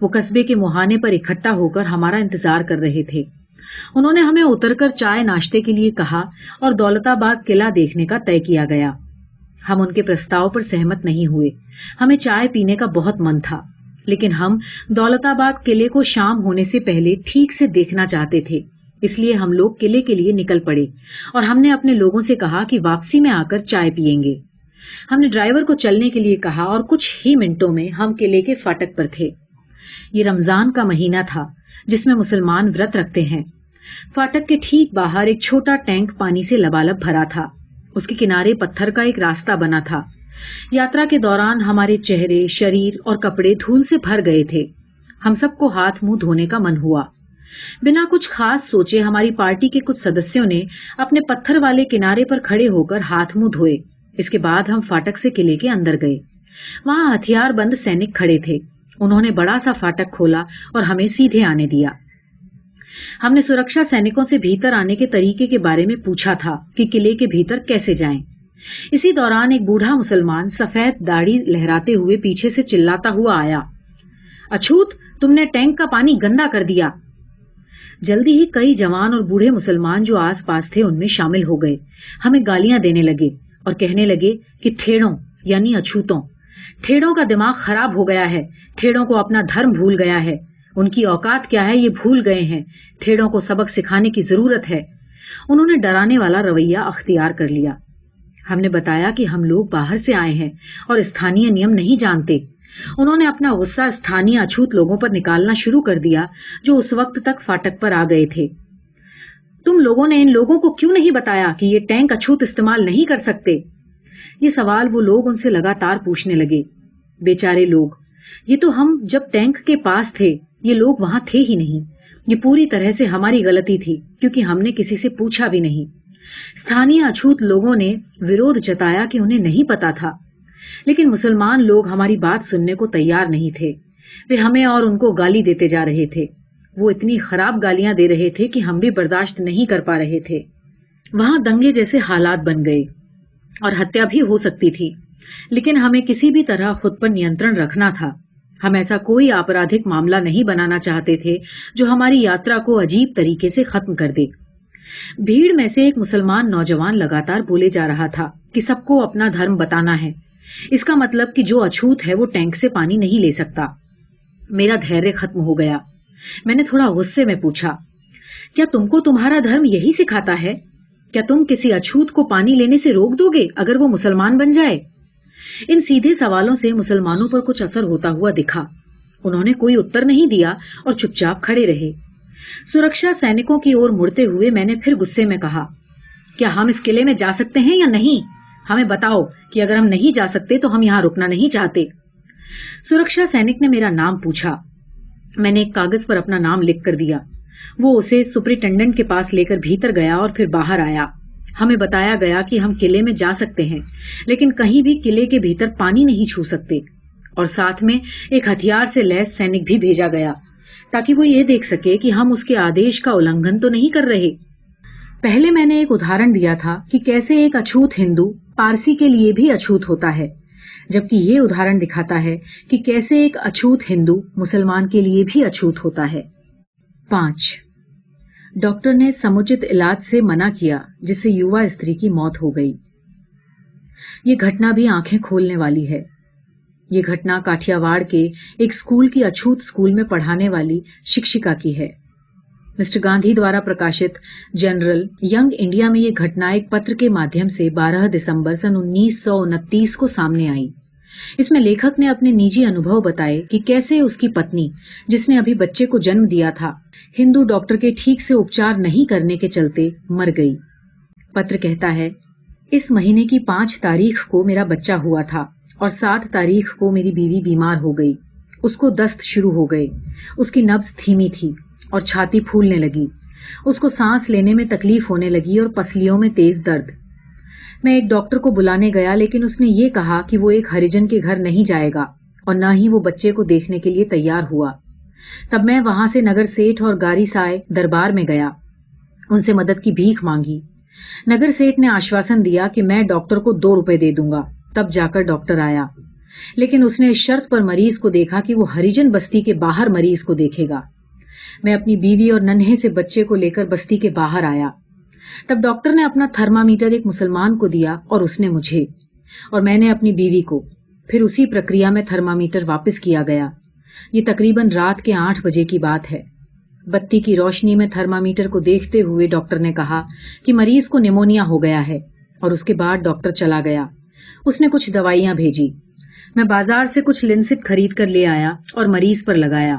S1: وہ قصبے کے مہانے پر اکٹھا ہو کر ہمارا انتظار کر رہے تھے۔ انہوں نے ہمیں اتر کر چائے ناشتے کے لیے کہا اور دولت آباد قلعہ دیکھنے کا طے کیا گیا۔ ہم ان کے پرستاؤ پر سہمت نہیں ہوئے۔ ہمیں چائے پینے کا بہت من تھا۔ لیکن ہم دولت آباد قلعے کو شام ہونے سے پہلے ٹھیک سے دیکھنا چاہتے تھے۔ اس لیے ہم لوگ قلعے کے لیے نکل پڑے اور ہم نے اپنے لوگوں سے کہا کہ واپسی میں آ کر چائے پیئیں گے۔ ہم نے ڈرائیور کو چلنے کے لیے کہا اور کچھ ہی منٹوں میں ہم قلعے کے فاٹک پر تھے۔ یہ رمضان کا مہینہ تھا جس میں مسلمان ورت رکھتے ہیں۔ فاٹک کے ٹھیک باہر ایک چھوٹا ٹینک پانی سے لبالب بھرا تھا۔ اس کے کنارے پتھر کا ایک راستہ بنا تھا۔ یاترا کے دوران ہمارے چہرے، شریر اور کپڑے دھول سے بھر گئے تھے۔ ہم سب کو ہاتھ منہ دھونے کا من ہوا۔ بنا کچھ خاص سوچے ہماری پارٹی کے کچھ سدسیوں نے اپنے پتھر والے کنارے پر کھڑے ہو کر ہاتھ منہ دھوئے۔ اس کے بعد ہم فاٹک سے قلعے کے اندر گئے۔ وہاں ہتھیار بند سینک کھڑے تھے۔ انہوں نے بڑا سا فاٹک کھولا اور ہمیں سیدھے آنے دیا۔ ہم نے سرکشا سینکوں سے بھیتر آنے کے طریقے کے بارے میں پوچھا تھا کہ قلعے کے بھیتر کیسے جائیں۔ اسی دوران ایک بوڑھا مسلمان سفید داڑھی لہراتے ہوئے پیچھے سے چلاتا ہوا آیا۔ اچھوت، تم نے ٹینک کا پانی گندا کر دیا۔ جلدی ہی کئی جوان اور بوڑھے مسلمان جو آس پاس تھے ان میں شامل ہو گئے۔ ہمیں گالیاں دینے لگے۔ اور کہنے لگے کہ تھیڑوں یعنی اچھوتوں۔ تھیڑوں کا دماغ خراب ہو گیا ہے۔ تھیڑوں کو اپنا دھرم بھول گیا ہے۔ ان کی اوقات کیا ہے یہ بھول گئے ہیں۔ تھیڑوں کو سبق سکھانے کی ضرورت ہے۔ انہوں نے ڈرانے والا رویہ اختیار کر لیا۔ ہم نے بتایا کہ ہم لوگ باہر سے آئے ہیں اور استھانی نیم نہیں جانتے۔ انہوں نے اپنا غصہ استھانی اچھوت لوگوں پر نکالنا شروع کر دیا جو اس وقت تک فاٹک پر آ گئے تھے۔ تم لوگوں نے ان لوگوں کو کیوں نہیں بتایا کہ یہ ٹینک اچھوت استعمال نہیں کر سکتے؟ یہ سوال وہ لوگ ان سے لگاتار پوچھنے لگے۔ بیچارے لوگ، یہ تو ہم جب ٹینک کے پاس تھے، یہ لوگ وہاں تھے ہی نہیں۔ یہ پوری طرح سے ہماری غلطی تھی، کیونکہ ہم نے کسی سے پوچھا بھی نہیں۔ استھانی اچھوت لوگوں نے ورود جتایا کہ انہیں نہیں پتا تھا۔ لیکن مسلمان لوگ ہماری بات سننے کو تیار نہیں تھے۔ وہ ہمیں اور ان کو گالی دیتے جا رہے تھے۔ وہ اتنی خراب گالیاں دے رہے تھے کہ ہم بھی برداشت نہیں کر پا رہے تھے۔ وہاں دنگے جیسے حالات بن گئے اور ہتیا بھی ہو سکتی تھی، لیکن ہمیں کسی بھی طرح خود پر نینترن رکھنا تھا۔ ہم ایسا کوئی آپرادھک معاملہ نہیں بنانا چاہتے تھے جو ہماری یاترا کو عجیب طریقے سے ختم کر دے۔ بھیڑ میں سے ایک مسلمان نوجوان لگاتار بولے جا رہا تھا کہ سب کو اپنا دھرم بتانا ہے۔ اس کا مطلب کہ جو اچھوت ہے وہ ٹینک سے پانی نہیں لے سکتا۔ میرا دھیریہ ختم ہو گیا۔ میں نے تھوڑا غصے میں پوچھا، کیا تم کو تمہارا دھرم یہی سکھاتا ہے؟ کیا تم کسی اچھوت کو پانی لینے سے روک دو گے اگر وہ مسلمان بن جائے؟ ان سیدھے سوالوں سے مسلمانوں پر کچھ اثر ہوتا ہوا دکھا۔ انہوں نے کوئی اتر نہیں دیا اور چپ چاپ کھڑے رہے۔ سرکشا سینکوں کی اور مڑتے ہوئے میں نے پھر غصے میں کہا، کیا ہم اس قلعے میں جا سکتے ہیں یا نہیں؟ ہمیں بتاؤ کہ اگر ہم نہیں جا سکتے تو ہم یہاں رکنا نہیں چاہتے۔ سرکشا سینک نے میرا نام پوچھا۔ میں نے ایک کاغذ پر اپنا نام لکھ کر دیا۔ وہ اسے سپرنٹینڈنٹ کے پاس لے کر بھیتر گیا اور پھر باہر آیا۔ ہمیں بتایا گیا کہ ہم قلعے میں جا سکتے ہیں، لیکن کہیں بھی قلعے کے بھیتر پانی نہیں چھو سکتے۔ اور ساتھ میں ایک ہتھیار سے لیس سینک بھی بھیجا گیا، تاکہ وہ یہ دیکھ سکے کہ ہم اس کے آدیش کا النگھن تو نہیں کر رہے۔ پہلے میں نے ایک ادھارن دیا تھا کہ کیسے ایک اچھوت ہندو پارسی کے لیے بھی اچھوت ہوتا ہے۔ جبکہ یہ ادھارن دکھاتا ہے کہ کیسے ایک اچھوت ہندو مسلمان کے لیے بھی اچھوت ہوتا ہے۔ پانچ۔ ڈاکٹر نے سموچت علاج سے منع کیا جس سے یوا استری کی موت ہو گئی۔ یہ گھٹنا بھی آنکھیں کھولنے والی ہے۔ یہ گھٹنا کاٹیا واڑ کے ایک اسکول کی اچھوت اسکول میں پڑھانے والی شکشکا کی ہے۔ مسٹر گاندھی دوارا پرکاشت جنرل ینگ انڈیا میں یہ گھٹنا ایک پتر کے مادھیم سے بارہ دسمبر سن انیس سو انتیس کو سامنے آئی۔ اس میں لیکھک نے اپنے نجی انوبھو بتائے کہ کیسے اس کی پتنی، جس نے ابھی بچے کو جنم دیا تھا، ہندو ڈاکٹر کے ٹھیک سے اپچار نہیں کرنے کے چلتے مر گئی۔ پتر کہتا ہے، اس مہینے کی پانچ تاریخ کو میرا بچہ ہوا تھا اور سات تاریخ کو میری بیوی بیمار ہو گئی۔ اس کو دست شروع ہو گئے۔ اس کی نبز تھیمی تھی۔ اور چھاتی پھولنے لگی۔ اس کو سانس لینے میں تکلیف ہونے لگی اور پسلیوں میں تیز درد۔ میں ایک ڈاکٹر کو بلانے گیا، لیکن اس نے یہ کہا کہ وہ ایک ہریجن کے گھر نہیں جائے گا اور نہ ہی وہ بچے کو دیکھنے کے لیے تیار ہوا۔ تب میں وہاں سے نگر سیٹ اور گاری سائے دربار میں گیا۔ ان سے مدد کی بھیک مانگی۔ نگر سیٹ نے آشواسن دیا کہ میں ڈاکٹر کو دو روپے دے دوں گا۔ تب جا کر ڈاکٹر آیا۔ لیکن اس نے اس شرط پر مریض کو دیکھا کہ وہ ہریجن بستی کے باہر مریض کو دیکھے گا۔ میں اپنی بیوی اور ننھے سے بچے کو لے کر بستی کے باہر آیا۔ تب ڈاکٹر نے اپنا تھرما میٹر ایک مسلمان کو دیا اور اس نے مجھے اور میں نے اپنی بیوی کو۔ پھر اسی پرکریا میں تھرما میٹر واپس کیا گیا۔ یہ تقریباً رات کے آٹھ بجے کی بات ہے۔ بتی کی روشنی میں تھرما میٹر کو دیکھتے ہوئے ڈاکٹر نے کہا کہ مریض کو نیمونیا ہو گیا ہے اور اس کے بعد ڈاکٹر چلا گیا۔ اس نے کچھ دوائیاں بھیجی۔ میں بازار سے کچھ لنسٹ خرید کر لے آیا اور مریض پر لگایا۔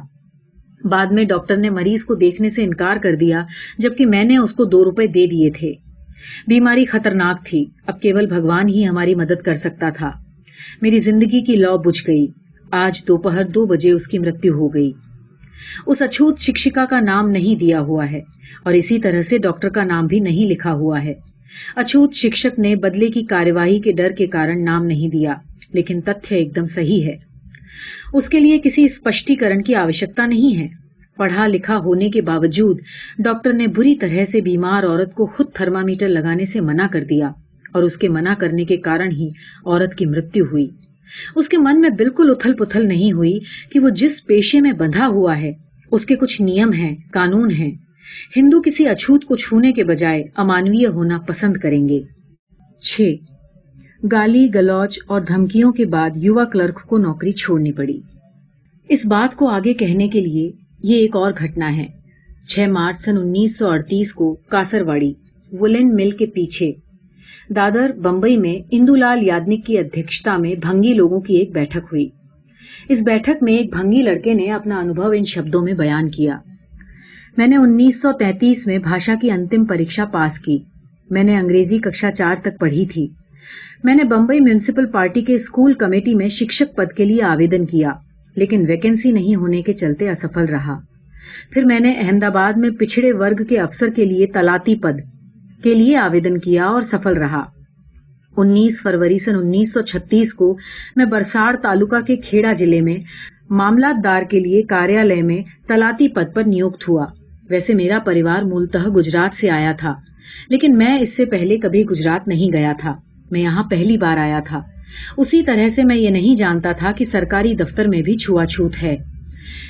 S1: بعد میں ڈاکٹر نے مریض کو دیکھنے سے انکار کر دیا جبکہ میں نے اس کو دو روپے دے دیے تھے۔ بیماری خطرناک تھی۔ اب کیول بھگوان ہی ہماری مدد کر سکتا تھا۔ میری زندگی کی لو بجھ گئی۔ آج دوپہر دو بجے اس کی مرتو ہو گئی۔ اس اچھوت شکشکا کا نام نہیں دیا ہوا ہے اور اسی طرح سے ڈاکٹر کا نام بھی نہیں لکھا ہوا ہے۔ اچھوت شکشک نے بدلے کی کاروائی کے ڈر کے کارن نام نہیں دیا، لیکن تتھیہ ایک دم صحیح ہے۔ اس کے لیے کسی اسپشٹیکرن کی آوشکتا نہیں ہے۔ پڑھا لکھا ہونے کے باوجود ڈاکٹر نے بری طرح سے بیمار عورت کو خود تھرما میٹر لگانے سے منع کر دیا اور اس کے منع کرنے کے کارن ہی عورت کی مرتو ہوئی۔ اس کے من میں بالکل اتھل پتھل نہیں ہوئی کہ وہ جس پیشے میں بندھا ہوا ہے، اس کے کچھ نیم ہیں، قانون ہیں۔ ہندو کسی اچھوت کو چھونے کے بجائے امانویہ ہونا پسند کریں گے۔ چھ گالی، گلوچ اور دھمکیوں کے بعد یوا کلرک کو نوکری چھوڑنی پڑی۔ اس بات کو آگے کہنے کے لیے یہ ایک اور گھٹنا ہے۔ چھ مارچ سن انیس سو اڑتیس کو کاسرواڑی وولن مل کے پیچھے۔ دادر بمبئی میں اندو لال یادنک کی ادھیشتا میں بھنگی لوگوں کی ایک بیٹھک ہوئی۔ اس بیٹھک میں ایک بھنگی لڑکے نے اپنا انوبھو ان شبدوں میں بیان کیا۔ میں نے انیس سو تینتیس میں بھاشا کی انتم پریکشا پاس کی۔ میں نے انگریزی ککشا چار تک پڑھی تھی۔ میں نے بمبئی میونسپل پارٹی کے اسکول کمیٹی میں شکشک پد کے لیے آویدن کیا، لیکن ویکنسی نہیں ہونے کے چلتے اسفل رہا۔ پھر میں نے احمد آباد میں پچھڑے ورگ کے افسر کے لیے تلاتی پد کے لیے آویدن کیا اور سفل رہا۔ انیس فروری سن انیس سو چھتیس کو میں برساڑ تعلقہ کے کھیڑا ضلع میں معاملات دار کے لیے کاریالے میں تلاتی پد پر نیوکت ہوا۔ ویسے میرا پریوار مولتہ گجرات سے آیا تھا، لیکن میں اس سے پہلے کبھی گجرات نہیں گیا تھا۔ میں یہاں پہلی بار آیا تھا۔ اسی طرح سے میں یہ نہیں جانتا تھا کہ سرکاری دفتر میں بھی چھوا چھوت ہے۔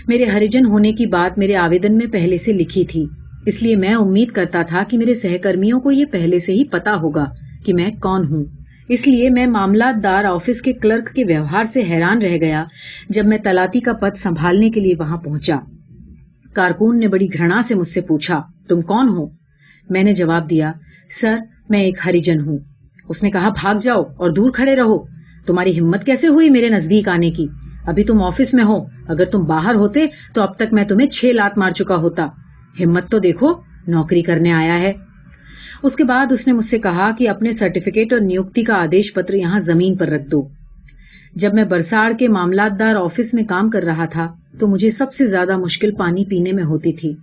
S1: میرے ہریجن ہونے کی بات میرے آویدن میں پہلے سے لکھی تھی۔ اس لیے میں امید کرتا تھا کہ میرے سہکرمیوں کو یہ پہلے سے ہی پتا ہوگا کہ میں کون ہوں۔ اس لیے میں معاملات دار آفس کے کلرک کے ویوہار سے حیران رہ گیا جب میں تلاتی کا پد سنبھالنے کے لیے وہاں پہنچا۔ کارکون نے بڑی گھرنا سے مجھ سے پوچھا، تم کون ہو؟ میں نے جواب دیا، سر، میں ایک ہریجن ہوں۔ اس نے کہا، بھاگ جاؤ اور دور کھڑے رہو۔ تمہاری ہمت کیسے ہوئی میرے نزدیک آنے کی؟ ابھی تم آفس میں ہو۔ اگر تم باہر ہوتے تو اب تک میں تمہیں چھ لات مار چکا ہوتا۔ ہمت تو دیکھو، نوکری کرنے آیا ہے۔ اس کے بعد اس نے مجھ سے کہا کہ اپنے سرٹیفکیٹ اور نیوکتی کا آدیش پتر یہاں زمین پر رکھ دو۔ جب میں برساڑ کے معاملات دار آفس میں کام کر رہا تھا تو مجھے سب سے زیادہ مشکل پانی پینے میں ہوتی تھی۔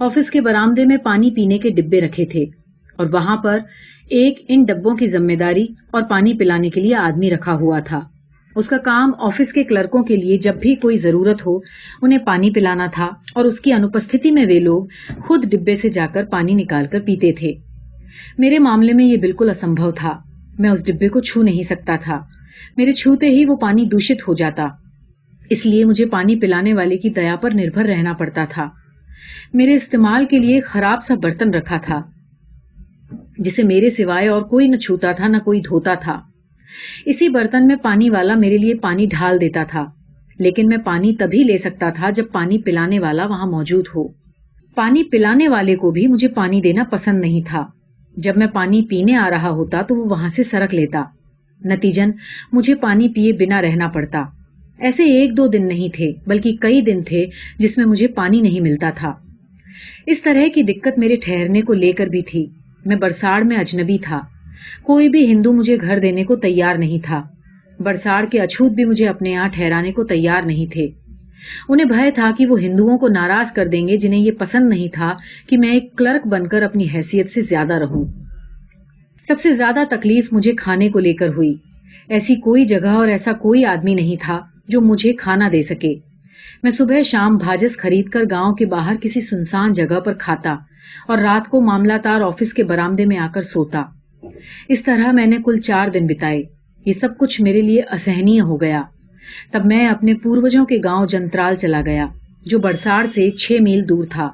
S1: آفس کے برامدے میں پانی پینے کے ڈبے رکھے تھے اور وہاں پر ایک ان ڈبوں کی ذمہ داری اور پانی پلانے کے لیے آدمی رکھا ہوا تھا۔ اس کا کام آفس کے کلرکوں کے لیے جب بھی کوئی ضرورت ہو، انہیں پانی پلانا تھا اور اس کی انپستھتی میں وہ لوگ خود ڈبے سے جا کر پانی نکال کر پیتے تھے۔ میرے معاملے میں یہ بالکل اسمبھو تھا۔ میں اس ڈبے کو چھو نہیں سکتا تھا۔ میرے چھوتے ہی وہ پانی دوشت ہو جاتا۔ اس لیے مجھے پانی پلانے والے کی دیا پر نربھر رہنا پڑتا تھا۔ میرے استعمال کے لیے خراب سا برتن رکھا تھا۔ جسے میرے سوائے اور کوئی نہ چھوتا تھا، نہ کوئی دھوتا تھا۔ اسی برتن میں پانی والا میرے لیے پانی ڈھال دیتا تھا، لیکن میں پانی تبھی لے سکتا تھا جب پانی پلانے والا وہاں موجود ہو۔ پانی پلانے والے کو بھی مجھے پانی دینا پسند نہیں تھا۔ جب میں پانی پینے آ رہا ہوتا تو وہ وہاں سے سرک لیتا۔ نتیجن، مجھے پانی پیے بنا رہنا پڑتا۔ ایسے ایک دو دن نہیں تھے، بلکہ کئی دن تھے جس میں مجھے پانی نہیں ملتا تھا۔ اس طرح کی دقت میرے ٹھہرنے کو لے کر بھی تھی۔ میں برساڑ میں اجنبی تھا۔ کوئی بھی ہندو مجھے گھر دینے کو تیار نہیں تھا۔ برساڑ کے اچھوت بھی مجھے اپنے یہاں ٹھہرانے کو تیار نہیں تھے۔ انہیں بھے تھا کہ وہ ہندوؤں کو ناراض کر دیں گے جنہیں یہ پسند نہیں تھا کہ میں ایک کلرک بن کر اپنی حیثیت سے زیادہ رہوں۔ سب سے زیادہ تکلیف مجھے کھانے کو لے کر ہوئی۔ ایسی کوئی جگہ اور ایسا کوئی آدمی نہیں تھا جو مجھے کھانا دے سکے۔ میں صبح شام بھاجس خرید کر گاؤں کے باہر کسی سنسان جگہ پر کھاتا۔ اور رات کو معاملہ تار آفس کے برامدے میں آ کر سوتا۔ اس طرح میں نے کل چار دن بتائے یہ سب کچھ میرے لیے اسہنی ہو گیا۔ تب میں اپنے پوروجوں کے گاؤں جنترال چلا گیا، جو برساڑ سے چھ میل دور تھا۔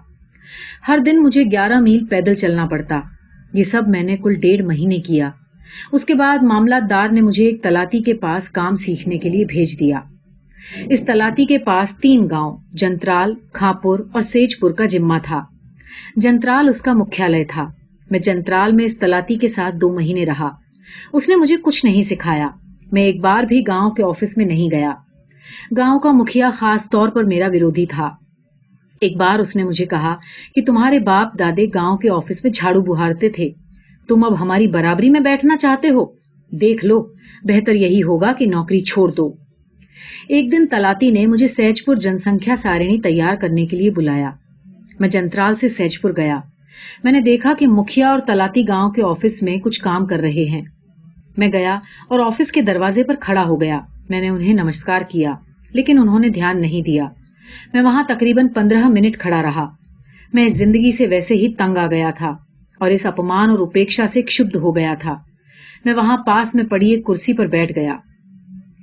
S1: ہر دن مجھے گیارہ میل پیدل چلنا پڑتا۔ یہ سب میں نے کل ڈیڑھ مہینے کیا۔ اس کے بعد معاملہ دار نے مجھے ایک تلاتی کے پاس کام سیکھنے کے لیے بھیج دیا۔ اس تلاتی کے پاس تین گاؤں، جنترال، کھاپور اور سیج پور کا جمہ تھا۔ جنترال اس کا مکھیالے تھا۔ میں جنترال میں اس تلاتی کے ساتھ دو مہینے رہا۔ اس نے مجھے کچھ نہیں سکھایا۔ میں ایک بار بھی گاؤں کے آفس میں نہیں گیا۔ گاؤں کا مکھیا خاص طور پر میرا ورودھی تھا۔ ایک بار اس نے مجھے کہا کہ تمہارے باپ دادے گاؤں کے آفس میں جھاڑو بہارتے تھے۔ تم اب ہماری برابری میں بیٹھنا چاہتے ہو؟ دیکھ لو، بہتر یہی ہوگا کہ نوکری چھوڑ دو۔ ایک دن تلاتی نے مجھے سیج پور جن سنکھیا سارنی تیار کرنے کے لیے بلایا۔ میں جنترال سے سیج پور گیا۔ میں نے دیکھا کہ مکھیا اور تلاتی گاؤں کے آفس میں کچھ کام کر رہے ہیں۔ میں گیا اور آفس کے دروازے پر کھڑا ہو گیا۔ میں نے انہیں نمسکار کیا، لیکن انہوں نے دھیان نہیں دیا۔ میں وہاں تقریباً پندرہ منٹ کھڑا رہا۔ میں زندگی سے ویسے ہی تنگ آ گیا تھا اور اس اپمان اور اپیکشا سے کشبد ہو گیا تھا۔ میں وہاں پاس میں پڑی ایک کرسی پر بیٹھ گیا۔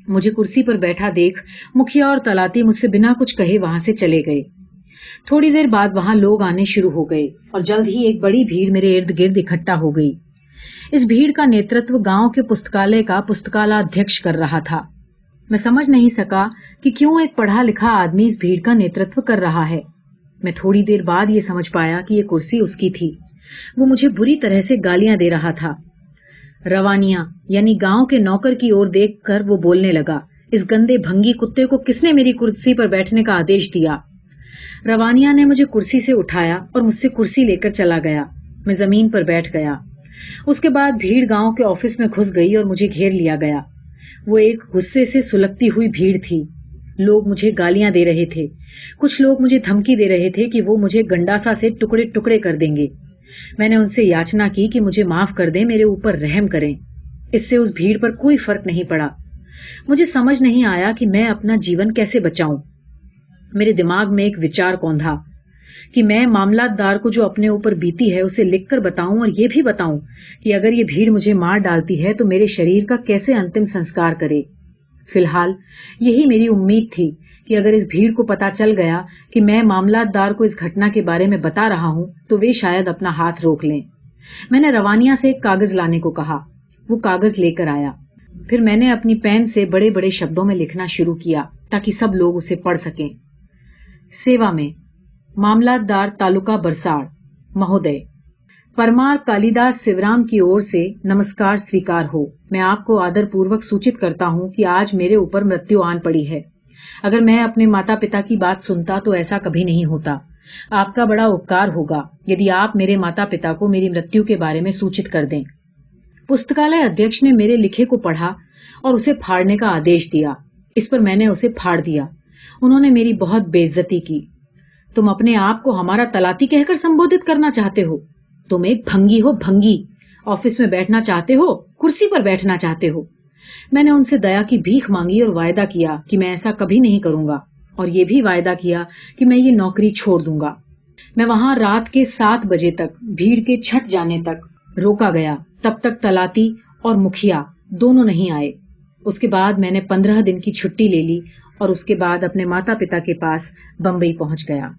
S1: مجھے کرسی پر بیٹھا دیکھ مکھیا اور تلاتی مجھ سے بنا کچھ کہے وہاں سے چلے گئے۔ تھوڑی دیر بعد وہاں لوگ آنے شروع ہو گئے اور جلد ہی ایک بڑی بھیڑ میرے ارد گرد اکٹھا ہو گئی۔ اس بھیڑ کا نیترتو گاؤں کے پستکالے کا پستکالادھیکش کر رہا تھا۔ میں سمجھ نہیں سکا کہ کیوں ایک پڑھا لکھا آدمی اس بھیڑ کا نیترتو کر رہا ہے۔ میں تھوڑی دیر بعد یہ سمجھ پایا کہ یہ کرسی اس کی تھی۔ وہ مجھے بری طرح سے گالیاں دے رہا تھا۔ روانیاں یعنی گاؤں کے نوکر کی اور دیکھ کر وہ بولنے لگا، اس گندے بھنگی کتے کو کس نے میری کرسی پر بیٹھنے کا آدیش دیا؟ روانیہ نے مجھے کرسی سے اٹھایا اور مجھ سے کرسی لے کر چلا گیا۔ میں زمین پر بیٹھ گیا۔ اس کے بعد بھیڑ گاؤں کے آفس میں گھس گئی اور مجھے گھیر لیا گیا۔ وہ ایک غصے سے سلگتی ہوئی بھیڑ تھی۔ لوگ مجھے گالیاں دے رہے تھے۔ کچھ لوگ مجھے دھمکی دے رہے تھے کہ وہ مجھے گنڈاسا سے ٹکڑے ٹکڑے کر دیں گے۔ میں نے ان سے یاچنا کی کہ مجھے معاف کر دیں، میرے اوپر رحم کریں۔ اس سے اس بھیڑ پر کوئی فرق نہیں پڑا۔ مجھے سمجھ نہیں آیا کہ میں اپنا جیون کیسے بچاؤں۔ میرے دماغ میں ایک وچار کوندھا کہ میں معاملات دار کو جو اپنے اوپر بیتی ہے اسے لکھ کر بتاؤں اور یہ بھی بتاؤں کہ اگر یہ بھیڑ مجھے مار ڈالتی ہے تو میرے شریر کا کیسے انتم سنسکار کرے۔ فی الحال، یہی میری امید تھی کہ اگر اس بھیڑ کو پتا چل گیا کہ میں معاملات دار کو اس گھٹنا کے بارے میں بتا رہا ہوں تو وہ شاید اپنا ہاتھ روک لیں۔ میں نے روانیہ سے ایک کاغذ لانے کو کہا۔ وہ کاغذ لے کر آیا۔ پھر میں نے اپنی پین سے بڑے بڑے شبدوں میں لکھنا شروع کیا تاکہ سب لوگ اسے پڑھ سکیں۔ سیوا میں معاملات دار تعلقہ برساڑ، مہودے۔ پرمار کالیداس سیورام کی اور سے نمسکار سویکار ہو۔ میں آپ کو آدر پوروک سوچت کرتا ہوں کہ آج میرے اوپر مرتیو آن پڑی ہے۔ اگر میں اپنے ماتا پتا کی بات سنتا تو ایسا کبھی نہیں ہوتا۔ آپ کا بڑا اپکار ہوگا۔ یدی آپ میرے ماتا پتا کو میری مرتیو کے بارے میں سوچت کر دیں۔ پستکالے ادھیش نے میرے لکھے کو پڑھا اور اسے پھاڑنے کا آدیش دیا۔ اس پر میں نے اسے پھاڑ دیا۔ انہوں نے میری بہت بے عزتی کی۔ تم اپنے آپ کو ہمارا تلاتی کہہ کر سمبودت کرنا چاہتے ہو۔ تم ایک بھنگی ہو، بھنگی۔ آفس میں بیٹھنا چاہتے ہو، کرسی پر بیٹھنا چاہتے ہو۔ میں نے ان سے دیا کی بھیک مانگی اور وعدہ کیا کہ میں ایسا کبھی نہیں کروں گا۔ اور یہ بھی وعدہ کیا کہ میں یہ نوکری چھوڑ دوں گا۔ میں وہاں رات کے سات بجے تک، بھیڑ کے چھٹ جانے تک روکا گیا۔ تب تک تلاتی اور مکھیا دونوں نہیں آئے۔ اس کے بعد میں نے پندرہ دن کی چھٹی لے لی اور اس کے بعد اپنے ماتا پتا کے پاس بمبئی پہنچ گیا۔